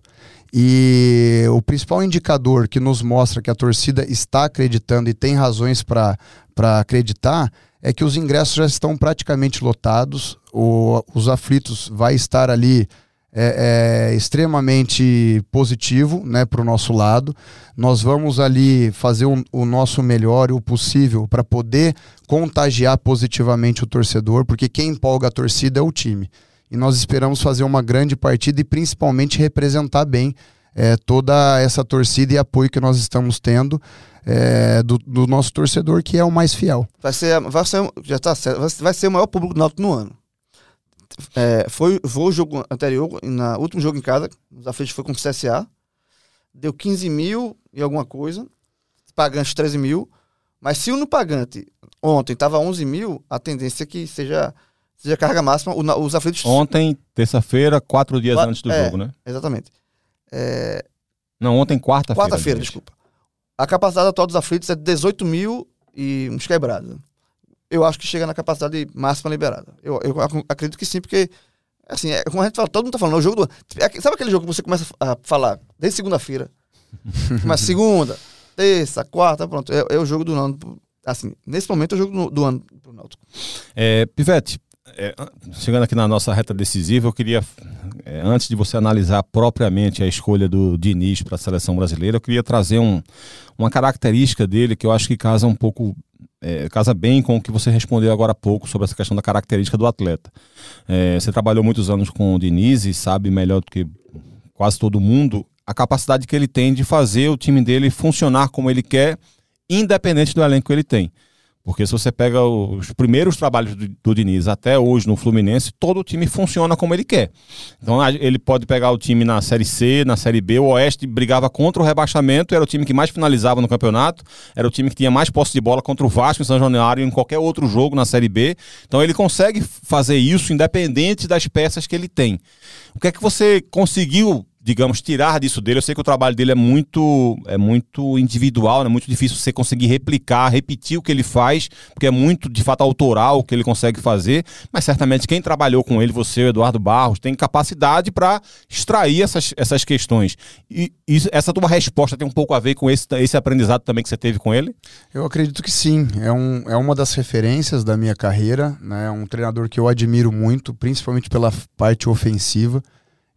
E o principal indicador que nos mostra que a torcida está acreditando e tem razões para acreditar é que os ingressos já estão praticamente lotados, o, os aflitos vai estar ali é, é extremamente positivo né, para o nosso lado. Nós vamos ali fazer o, o nosso melhor e o possível para poder contagiar positivamente o torcedor, porque quem empolga a torcida é o time. E nós esperamos fazer uma grande partida e principalmente representar bem é, toda essa torcida e apoio que nós estamos tendo é, do, do, nosso torcedor, que é o mais fiel. Vai ser, vai ser, já tá vai ser o maior público do Náutico no ano. É, foi, foi o jogo anterior, na último jogo em casa, os aflitos foi com o CSA, deu 15 mil e alguma coisa, pagante 13 mil, mas se o no pagante ontem estava 11 mil, a tendência é que seja, seja carga máxima, os aflitos... Ontem, terça-feira, quatro dias antes do é, jogo, né? Exatamente. É... Não, ontem quarta-feira. Quarta-feira, desculpa. A capacidade atual dos aflitos é 18 mil e uns quebrados. Eu acho que chega na capacidade máxima liberada. Eu, eu acredito que sim, porque, assim, é, como a gente fala, todo mundo tá falando, é o jogo do. É, sabe aquele jogo que você começa a falar desde segunda-feira? Mas segunda, terça, quarta, pronto. É, é, o jogo do ano. Assim, nesse momento é o jogo do, do ano pro Náutico. É, Pivete, é, chegando aqui na nossa reta decisiva, eu queria, é, antes de você analisar propriamente a escolha do Diniz para a seleção brasileira, eu queria trazer um, uma característica dele que eu acho que casa um pouco, é, casa bem com o que você respondeu agora há pouco sobre essa questão da característica do atleta. É, você trabalhou muitos anos com o Diniz e sabe melhor do que quase todo mundo a capacidade que ele tem de fazer o time dele funcionar como ele quer, independente do elenco que ele tem. Porque se você pega os primeiros trabalhos do, do, Diniz até hoje no Fluminense, todo o time funciona como ele quer. Então ele pode pegar o time na Série C, na Série B, o Oeste brigava contra o rebaixamento, era o time que mais finalizava no campeonato, era o time que tinha mais posse de bola contra o Vasco em São Januário e em qualquer outro jogo na Série B. Então ele consegue fazer isso independente das peças que ele tem. O que é que você conseguiu digamos, tirar disso dele. Eu sei que o trabalho dele é muito, é muito individual, é né? muito difícil você conseguir replicar, repetir o que ele faz, porque é muito, de fato, autoral o que ele consegue fazer. Mas certamente quem trabalhou com ele, você, o Eduardo Barros, tem capacidade para extrair essas, essas questões. E, e, essa tua resposta tem um pouco a ver com esse, esse aprendizado também que você teve com ele? Eu acredito que sim. É, um, é uma das referências da minha carreira. Né? É um treinador que eu admiro muito, principalmente pela parte ofensiva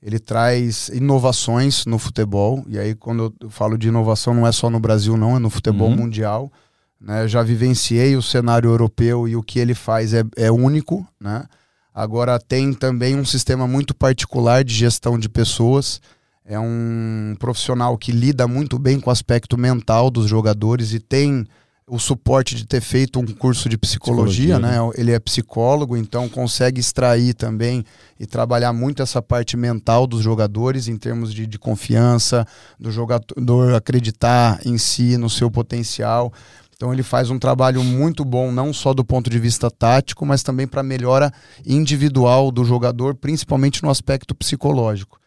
ele traz inovações no futebol. E aí, quando eu falo de inovação, não é só no Brasil, não, é no futebol uhum. mundial. Né? Já vivenciei o cenário europeu e o que ele faz é, é único. Né? Agora, tem também um sistema muito particular de gestão de pessoas. É um profissional que lida muito bem com o aspecto mental dos jogadores e tem o suporte de ter feito um curso de psicologia, psicologia né? né? Ele é psicólogo, então consegue extrair também e trabalhar muito essa parte mental dos jogadores em termos de, de confiança, do jogador acreditar em si, no seu potencial. Então ele faz um trabalho muito bom, não só do ponto de vista tático, mas também para melhora individual do jogador, principalmente no aspecto psicológico.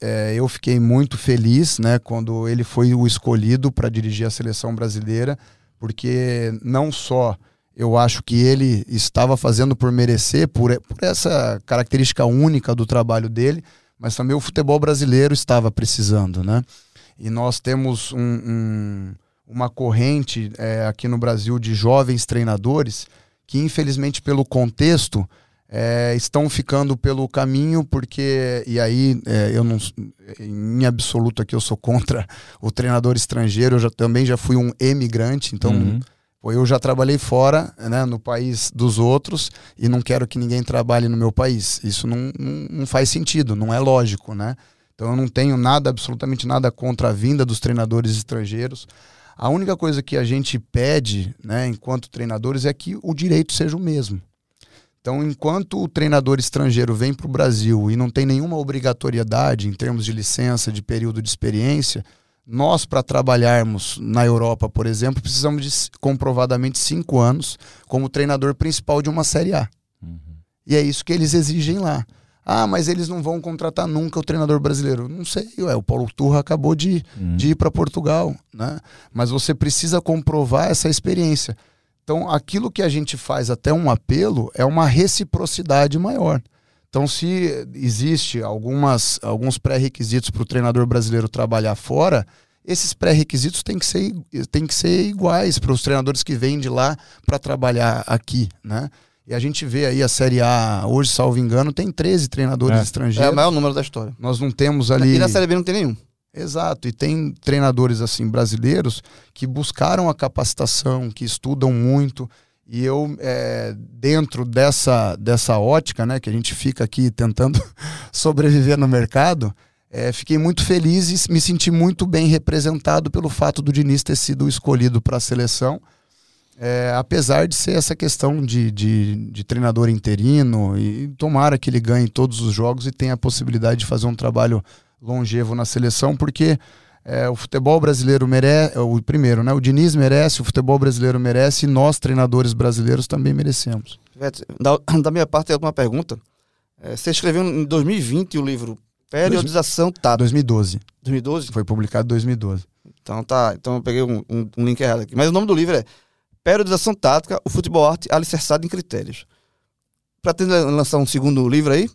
É, eu fiquei muito feliz né, quando ele foi o escolhido para dirigir a seleção brasileira porque não só eu acho que ele estava fazendo por merecer, por, por essa característica única do trabalho dele, mas também o futebol brasileiro estava precisando, né? E nós temos um, um, uma corrente é, aqui no Brasil de jovens treinadores que, infelizmente, pelo contexto, é, estão ficando pelo caminho, porque, e aí é, eu não, em absoluto aqui eu sou contra o treinador estrangeiro, eu já, também já fui um emigrante, então uhum. eu já trabalhei fora, né, no país dos outros, e não quero que ninguém trabalhe no meu país. Isso não, não, não faz sentido, não é lógico, né? Então eu não tenho nada, absolutamente nada contra a vinda dos treinadores estrangeiros. A única coisa que a gente pede, né, enquanto treinadores, é que o direito seja o mesmo. Então, enquanto o treinador estrangeiro vem para o Brasil e não tem nenhuma obrigatoriedade em termos de licença, de período de experiência, nós, para trabalharmos na Europa, por exemplo, precisamos de comprovadamente cinco anos como treinador principal de uma Série A. Uhum. E é isso que eles exigem lá. Ah, mas eles não vão contratar nunca o treinador brasileiro. Não sei, ué, o Paulo Turra acabou de, uhum. de ir para Portugal, né? Mas você precisa comprovar essa experiência. Então, aquilo que a gente faz até um apelo é uma reciprocidade maior. Então, se existe algumas, alguns pré-requisitos para o treinador brasileiro trabalhar fora, esses pré-requisitos têm que ser, têm que ser iguais para os treinadores que vêm de lá para trabalhar aqui, né? E a gente vê aí a Série A, hoje, salvo engano, tem 13 treinadores é. estrangeiros. É o maior número da história. Nós não temos ali. E na Série B não tem nenhum. Exato, e tem treinadores assim brasileiros que buscaram a capacitação, que estudam muito E eu, é, dentro dessa, dessa ótica, né, que a gente fica aqui tentando sobreviver no mercado, é, fiquei muito feliz e me senti muito bem representado pelo fato do Diniz ter sido escolhido para a seleção. É, apesar de ser essa questão de, de, de, treinador interino, e tomara que ele ganhe todos os jogos e tenha a possibilidade de fazer um trabalho longevo na seleção, porque é, o futebol brasileiro merece, é, o primeiro, né? O Diniz merece, o futebol brasileiro merece e nós, treinadores brasileiros, também merecemos. Da, da minha parte, uma pergunta. É, você escreveu em 2020 o livro Periodização Tática. 2012. 2012? Foi publicado em 2012. Então tá, então eu peguei um, um, um, link errado aqui. Mas o nome do livro é Periodização Tática, o futebol arte alicerçado em critérios. Pretende lançar um segundo livro aí?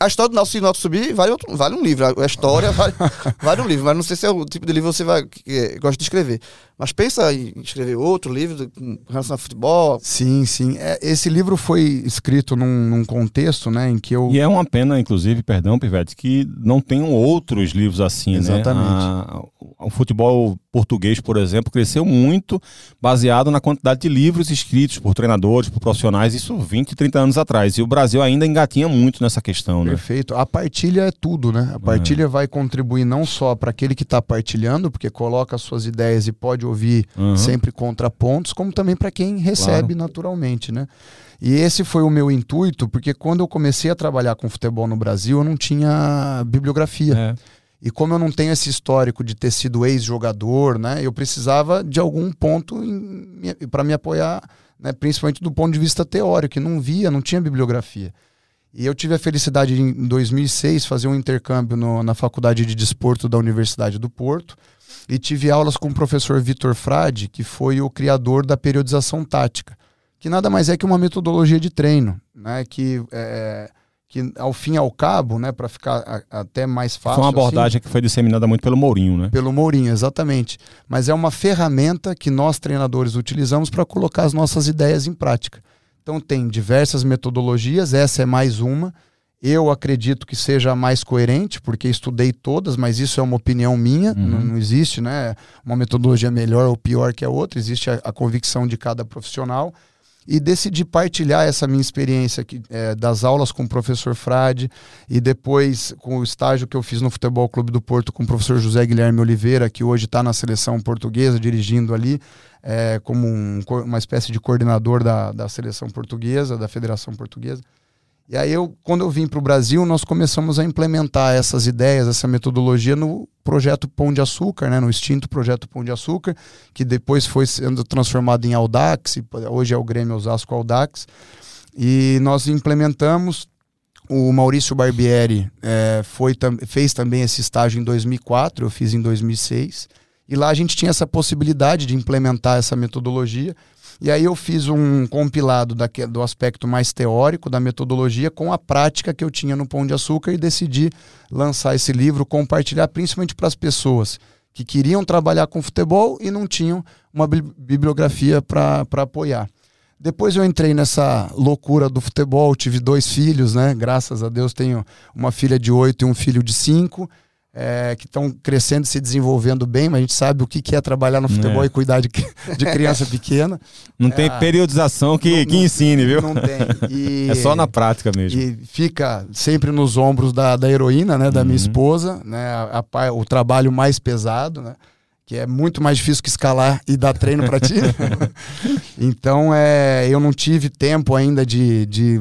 A história do Nelson Sinaldo subir vale, outro, vale um livro. A história vale, vale um livro, mas não sei se é o tipo de livro que você vai, que gosta de escrever. Mas pensa em escrever outro livro com relação ao futebol. Sim, sim. É, esse livro foi escrito num, num, contexto, né, em que eu... E é uma pena, inclusive, perdão, Pivete, que não tenham outros livros assim, Exatamente. né? Exatamente. O futebol português, por exemplo, cresceu muito baseado na quantidade de livros escritos por treinadores, por profissionais, isso 20, 30 anos atrás. E o Brasil ainda engatinha muito nessa questão, né? Perfeito. A partilha é tudo, né? A partilha vai contribuir não só para aquele que está partilhando, porque coloca as suas ideias e pode ouvir uhum. sempre contrapontos, como também para quem recebe claro. naturalmente, né? E esse foi o meu intuito, porque quando eu comecei a trabalhar com futebol no Brasil, eu não tinha bibliografia. É. E como eu não tenho esse histórico de ter sido ex-jogador, né, eu precisava de algum ponto para me apoiar, né, principalmente do ponto de vista teórico, que não via, não tinha bibliografia. E eu tive a felicidade de, em 2006 fazer um intercâmbio no, na Faculdade de Desporto da Universidade do Porto e tive aulas com o professor Vitor Frade, que foi o criador da periodização tática, que nada mais é que uma metodologia de treino, né, que é, que ao fim e ao cabo, né, para ficar a, até mais fácil. Foi uma abordagem assim, que foi disseminada muito pelo Mourinho, né? Pelo Mourinho, exatamente. Mas é uma ferramenta que nós treinadores utilizamos para colocar as nossas ideias em prática. Então tem diversas metodologias, essa é mais uma. Eu acredito que seja a mais coerente, porque estudei todas, mas isso é uma opinião minha, uhum. não, não, existe né, uma metodologia melhor ou pior que a outra, existe a, a convicção de cada profissional e decidi partilhar essa minha experiência aqui, é, das aulas com o professor Frade e depois com o estágio que eu fiz no Futebol Clube do Porto com o professor José Guilherme Oliveira, que hoje está na seleção portuguesa, dirigindo ali é, como um, uma espécie de coordenador da, da seleção portuguesa, da Federação Portuguesa. E aí, eu, quando eu vim para o Brasil, nós começamos a implementar essas ideias, essa metodologia no projeto Pão de Açúcar, né, no extinto projeto Pão de Açúcar, que depois foi sendo transformado em Audax, hoje é o Grêmio Osasco Audax. E nós implementamos. O Maurício Barbieri é, foi, fez também esse estágio em 2004, eu fiz em 2006. E lá a gente tinha essa possibilidade de implementar essa metodologia. E aí eu fiz um compilado daquele, do aspecto mais teórico da metodologia com a prática que eu tinha no Pão de Açúcar e decidi lançar esse livro, compartilhar principalmente para as pessoas que queriam trabalhar com futebol e não tinham uma bibliografia para apoiar. Depois eu entrei nessa loucura do futebol, tive dois filhos, né? Graças a Deus tenho uma filha de oito e um filho de cinco é, que estão crescendo e se desenvolvendo bem, mas a gente sabe o que, que é trabalhar no futebol é. e cuidar de, de criança pequena. Não é, tem periodização que, não, que ensine, viu? Não tem. E, é só na prática mesmo. E fica sempre nos ombros da, da heroína, né, da uhum. minha esposa, né, a, a, o trabalho mais pesado, né? Que é muito mais difícil que escalar e dar treino para ti. então, é, eu não tive tempo ainda de, de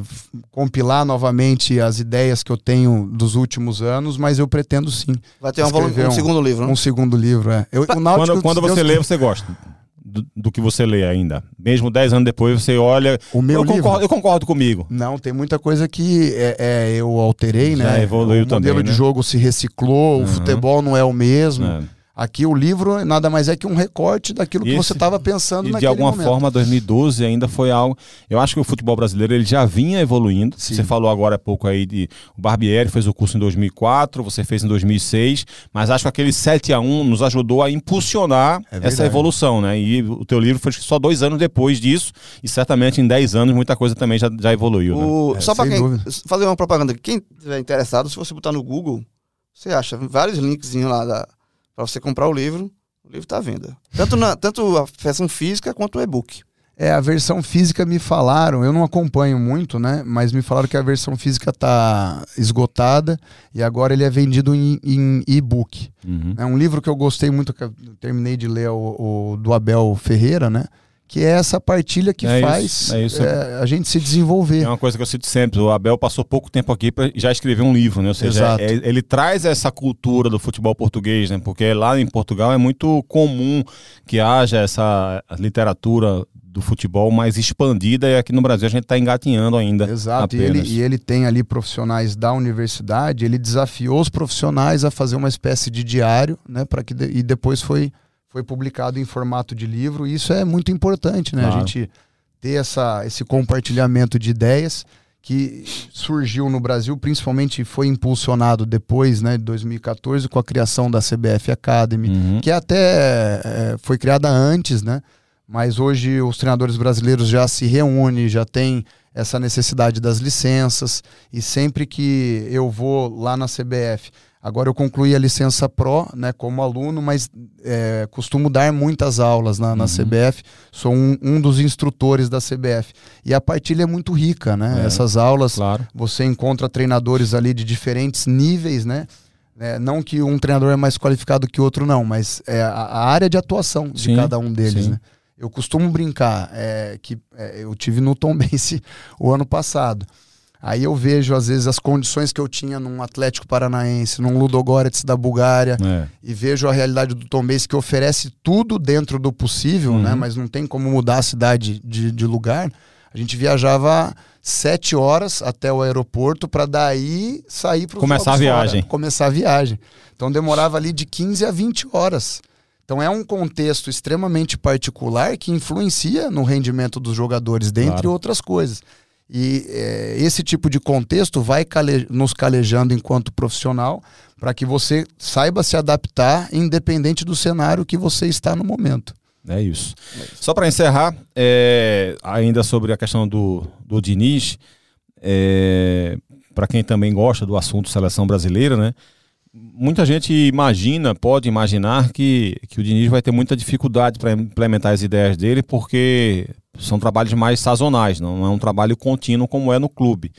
compilar novamente as ideias que eu tenho dos últimos anos, mas eu pretendo sim. Vai ter um, volume, um, um segundo livro, né? Um segundo livro, é. Eu, quando, quando você lê, você gosta? Do, do, que você lê ainda. Mesmo 10 anos depois, você olha. O meu eu, livro? Concordo, eu concordo comigo. Não, tem muita coisa que é, é eu alterei, Já né? Evoluiu o também. modelo né? de jogo se reciclou, uhum. o futebol não é o mesmo. É. Aqui o livro nada mais é que um recorte daquilo que você estava pensando e naquele de alguma momento. forma 2012 ainda foi algo. Eu acho que o futebol brasileiro ele já vinha evoluindo. Sim. Você falou agora há pouco aí de o Barbieri fez o curso em 2004, você fez em 2006, mas acho que aquele 7 a 1 nos ajudou a impulsionar é essa evolução, né? E o teu livro foi só dois anos depois disso e certamente em 10 anos muita coisa também já, já evoluiu. O... Né? É, só para quem dúvida. fazer uma propaganda, quem estiver interessado, se você botar no Google, você acha vários links lá da para você comprar o livro. O livro está à venda. Tanto, na, tanto a versão física quanto o e-book. É, a versão física me falaram, eu não acompanho muito, né? Mas me falaram que a versão física tá esgotada e agora ele é vendido em, em e-book. Uhum. É um livro que eu gostei muito, que eu terminei de ler, o, o do Abel Ferreira, né? Que é essa partilha que É isso, faz é isso. é, a gente se desenvolver. É uma coisa que eu cito sempre. O Abel passou pouco tempo aqui para já escrever um livro, né? Ou seja, Exato. é- ele traz essa cultura do futebol português, né? Porque lá em Portugal é muito comum que haja essa literatura do futebol mais expandida e aqui no Brasil a gente está engatinhando ainda. Exato, e ele, e ele tem ali profissionais da universidade, ele desafiou os profissionais a fazer uma espécie de diário, né, para que de- e depois foi foi publicado em formato de livro, e isso é muito importante, né? A Claro. gente ter essa, esse compartilhamento de ideias que surgiu no Brasil, principalmente foi impulsionado depois, né, de 2014, com a criação da CBF Academy, Uhum. que até é, foi criada antes, né? Mas hoje os treinadores brasileiros já se reúnem, já tem essa necessidade das licenças e sempre que eu vou lá na CBF, agora eu concluí a licença Pro, né, como aluno, mas é, costumo dar muitas aulas na, na Uhum. CBF, sou um, um dos instrutores da CBF e a partilha é muito rica, né? É. Essas aulas Claro. você encontra treinadores ali de diferentes níveis, né? É, não que um treinador é mais qualificado que outro, não, mas é a, a área de atuação de Sim, cada um deles, sim. né? Eu costumo brincar é, que é, eu tive no Tombense o ano passado. Aí eu vejo, às vezes, as condições que eu tinha num Atlético Paranaense, num Ludogorets da Bulgária, É. e vejo a realidade do Tombense que oferece tudo dentro do possível, Uhum. né? Mas não tem como mudar a cidade de, de lugar. A gente viajava sete horas até o aeroporto para daí sair para Começar a viagem. Começar a viagem. Então demorava ali de 15 a 20 horas. Então é um contexto extremamente particular que influencia no rendimento dos jogadores, dentre Claro. outras coisas. E é, esse tipo de contexto vai cale- nos calejando enquanto profissional para que você saiba se adaptar independente do cenário que você está no momento. É isso. Só para encerrar, é, ainda sobre a questão do, do Diniz, para quem também gosta do assunto seleção brasileira, né? Muita gente imagina, pode imaginar que, que o Diniz vai ter muita dificuldade para implementar as ideias dele, porque são trabalhos mais sazonais, não é um trabalho contínuo como é no clube.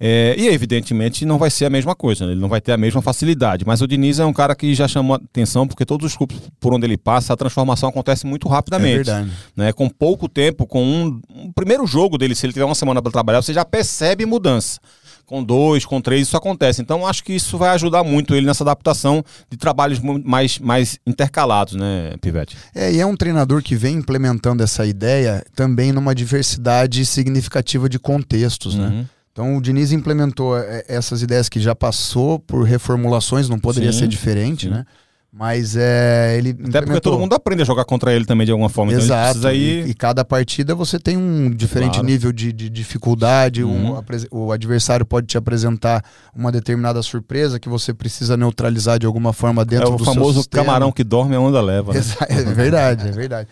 É, e evidentemente não vai ser a mesma coisa, né? ele não vai ter a mesma facilidade. Mas o Diniz é um cara que já chama atenção, porque todos os clubes por onde ele passa, a transformação acontece muito rapidamente É verdade. né? Com pouco tempo, com um, um primeiro jogo dele, se ele tiver uma semana para trabalhar, você já percebe mudança. Com dois, com três, isso acontece. Então, acho que isso vai ajudar muito ele nessa adaptação de trabalhos mais, mais intercalados, né, Pivete? É, e é um treinador que vem implementando essa ideia também numa diversidade significativa de contextos, né? Uhum. Então o Diniz implementou é, essas ideias que já passou por reformulações, não poderia Sim, ser diferente, sim. né? Mas é, ele Até porque implementou- todo mundo aprende a jogar contra ele também de alguma forma. Então, Exato. precisa ir. E, e cada partida você tem um diferente Claro. nível de, de dificuldade. um Uhum. o adversário pode te apresentar uma determinada surpresa que você precisa neutralizar de alguma forma É dentro o do seu famoso sistema. camarão que dorme a onda leva. Né? É verdade, é verdade.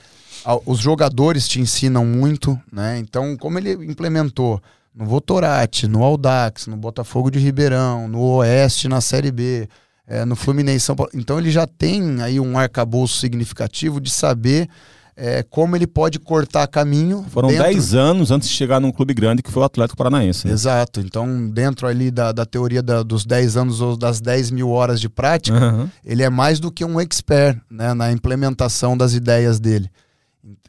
Os jogadores te ensinam muito, né? Então, como ele implementou no Votorati, no Audax, no Botafogo de Ribeirão, no Oeste, na Série B, eh, no Fluminense São Paulo. Então ele já tem aí um arcabouço significativo de saber eh, como ele pode cortar caminho. Foram dentro- 10 anos antes de chegar num clube grande que foi o Atlético Paranaense. né? Exato. Então, dentro ali da, da teoria da- dos 10 anos ou das 10 mil horas de prática, Aham. ele é mais do que um expert né, na implementação das ideias dele.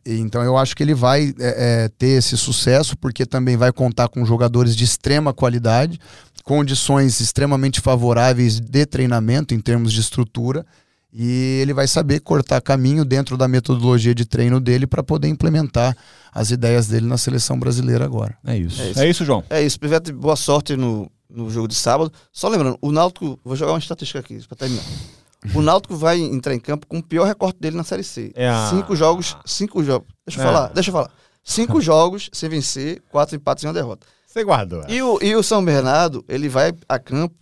Então eu acho que ele vai é, é, ter esse sucesso, porque também vai contar com jogadores de extrema qualidade, condições extremamente favoráveis de treinamento em termos de estrutura, e ele vai saber cortar caminho dentro da metodologia de treino dele para poder implementar as ideias dele na seleção brasileira agora. É isso. É É isso. isso, João. É isso, Pivete, boa sorte no, no jogo de sábado. Só lembrando, o Náutico, vou jogar uma estatística aqui para terminar. O Náutico vai entrar em campo com o pior recorte dele na Série C. É a- Cinco jogos, cinco jogos. Deixa eu É. falar, deixa eu falar. Cinco jogos sem vencer, quatro empates e uma derrota. Você guardou. E o, e o São Bernardo, ele vai a campo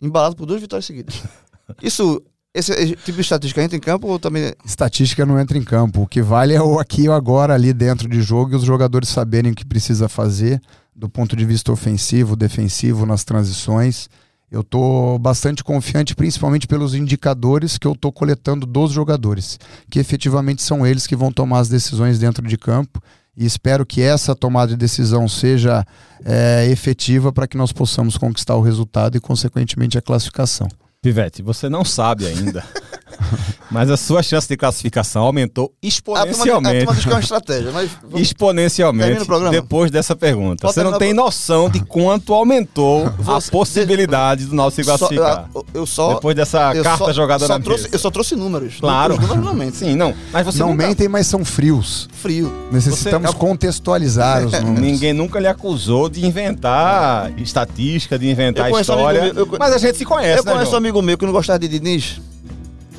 embalado por duas vitórias seguidas. Isso, esse, tipo de estatística entra em campo ou também. Estatística não entra em campo. O que vale é o aqui e o agora ali dentro de jogo e os jogadores saberem o que precisa fazer do ponto de vista ofensivo, defensivo, nas transições. Eu estou bastante confiante, principalmente pelos indicadores que eu estou coletando dos jogadores, que efetivamente são eles que vão tomar as decisões dentro de campo e espero que essa tomada de decisão seja é, efetiva para que nós possamos conquistar o resultado e, consequentemente, a classificação. Pivete, você não sabe ainda. mas a sua chance de classificação aumentou exponencialmente. A turma é uma estratégia, mas exponencialmente depois dessa pergunta. Pode você não tem noção de quanto aumentou você, a possibilidade do Náutico se classificar. Só, eu só depois dessa carta só, jogada só na trouxe, mesa. Eu só trouxe números. Claro. Os números não mentem. Sim, não. Mas você não nunca... mentem, mas são frios. Frio. Necessitamos você... contextualizar os números. Ninguém nunca lhe acusou de inventar estatística, de inventar história. Meu, eu... Mas a gente se conhece, eu né, conheço João? um amigo meu que não gostava de Diniz.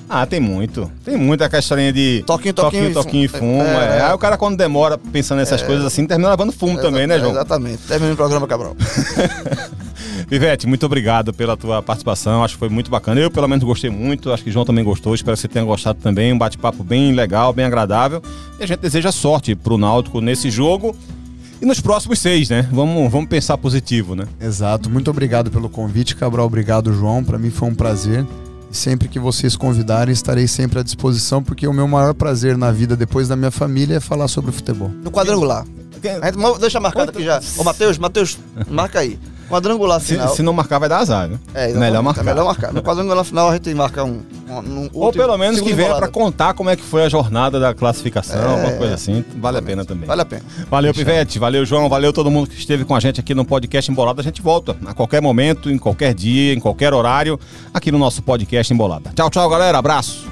Ah, tem muito. Tem muito aquela historinha de toquinho, toquinho, toquinho, toquinho e fumo. É, é. Aí o cara, quando demora pensando nessas é. coisas assim, termina levando fumo é, também, né, João? Exatamente. Termina o programa, Cabral. Pivete, muito obrigado pela tua participação. Acho que foi muito bacana. Eu, pelo menos, gostei muito. Acho que o João também gostou. Espero que você tenha gostado também. Um bate-papo bem legal, bem agradável. E a gente deseja sorte pro Náutico nesse jogo. E nos próximos seis, né? Vamos, vamos pensar positivo, né? Exato. Muito obrigado pelo convite, Cabral. Obrigado, João. Para mim foi um prazer. E sempre que vocês convidarem, estarei sempre à disposição, porque o meu maior prazer na vida, depois da minha família, é falar sobre futebol. No quadrangular. Deixa marcado aqui já. Ô, Matheus, Matheus, marca aí. Quadrangular final. Se, se, não marcar, vai dar azar, né? É, melhor marcar. É melhor marcar. No quadrangular final, a gente marca um. um, um Ou pelo menos que venha para contar como é que foi a jornada da classificação, é, alguma coisa assim. Vale a pena também. Vale a pena. Valeu, Pivete. Valeu, João. Valeu todo mundo que esteve com a gente aqui no podcast Embolada. A gente volta a qualquer momento, em qualquer dia, em qualquer horário, aqui no nosso podcast Embolada. Tchau, tchau, galera. Abraço.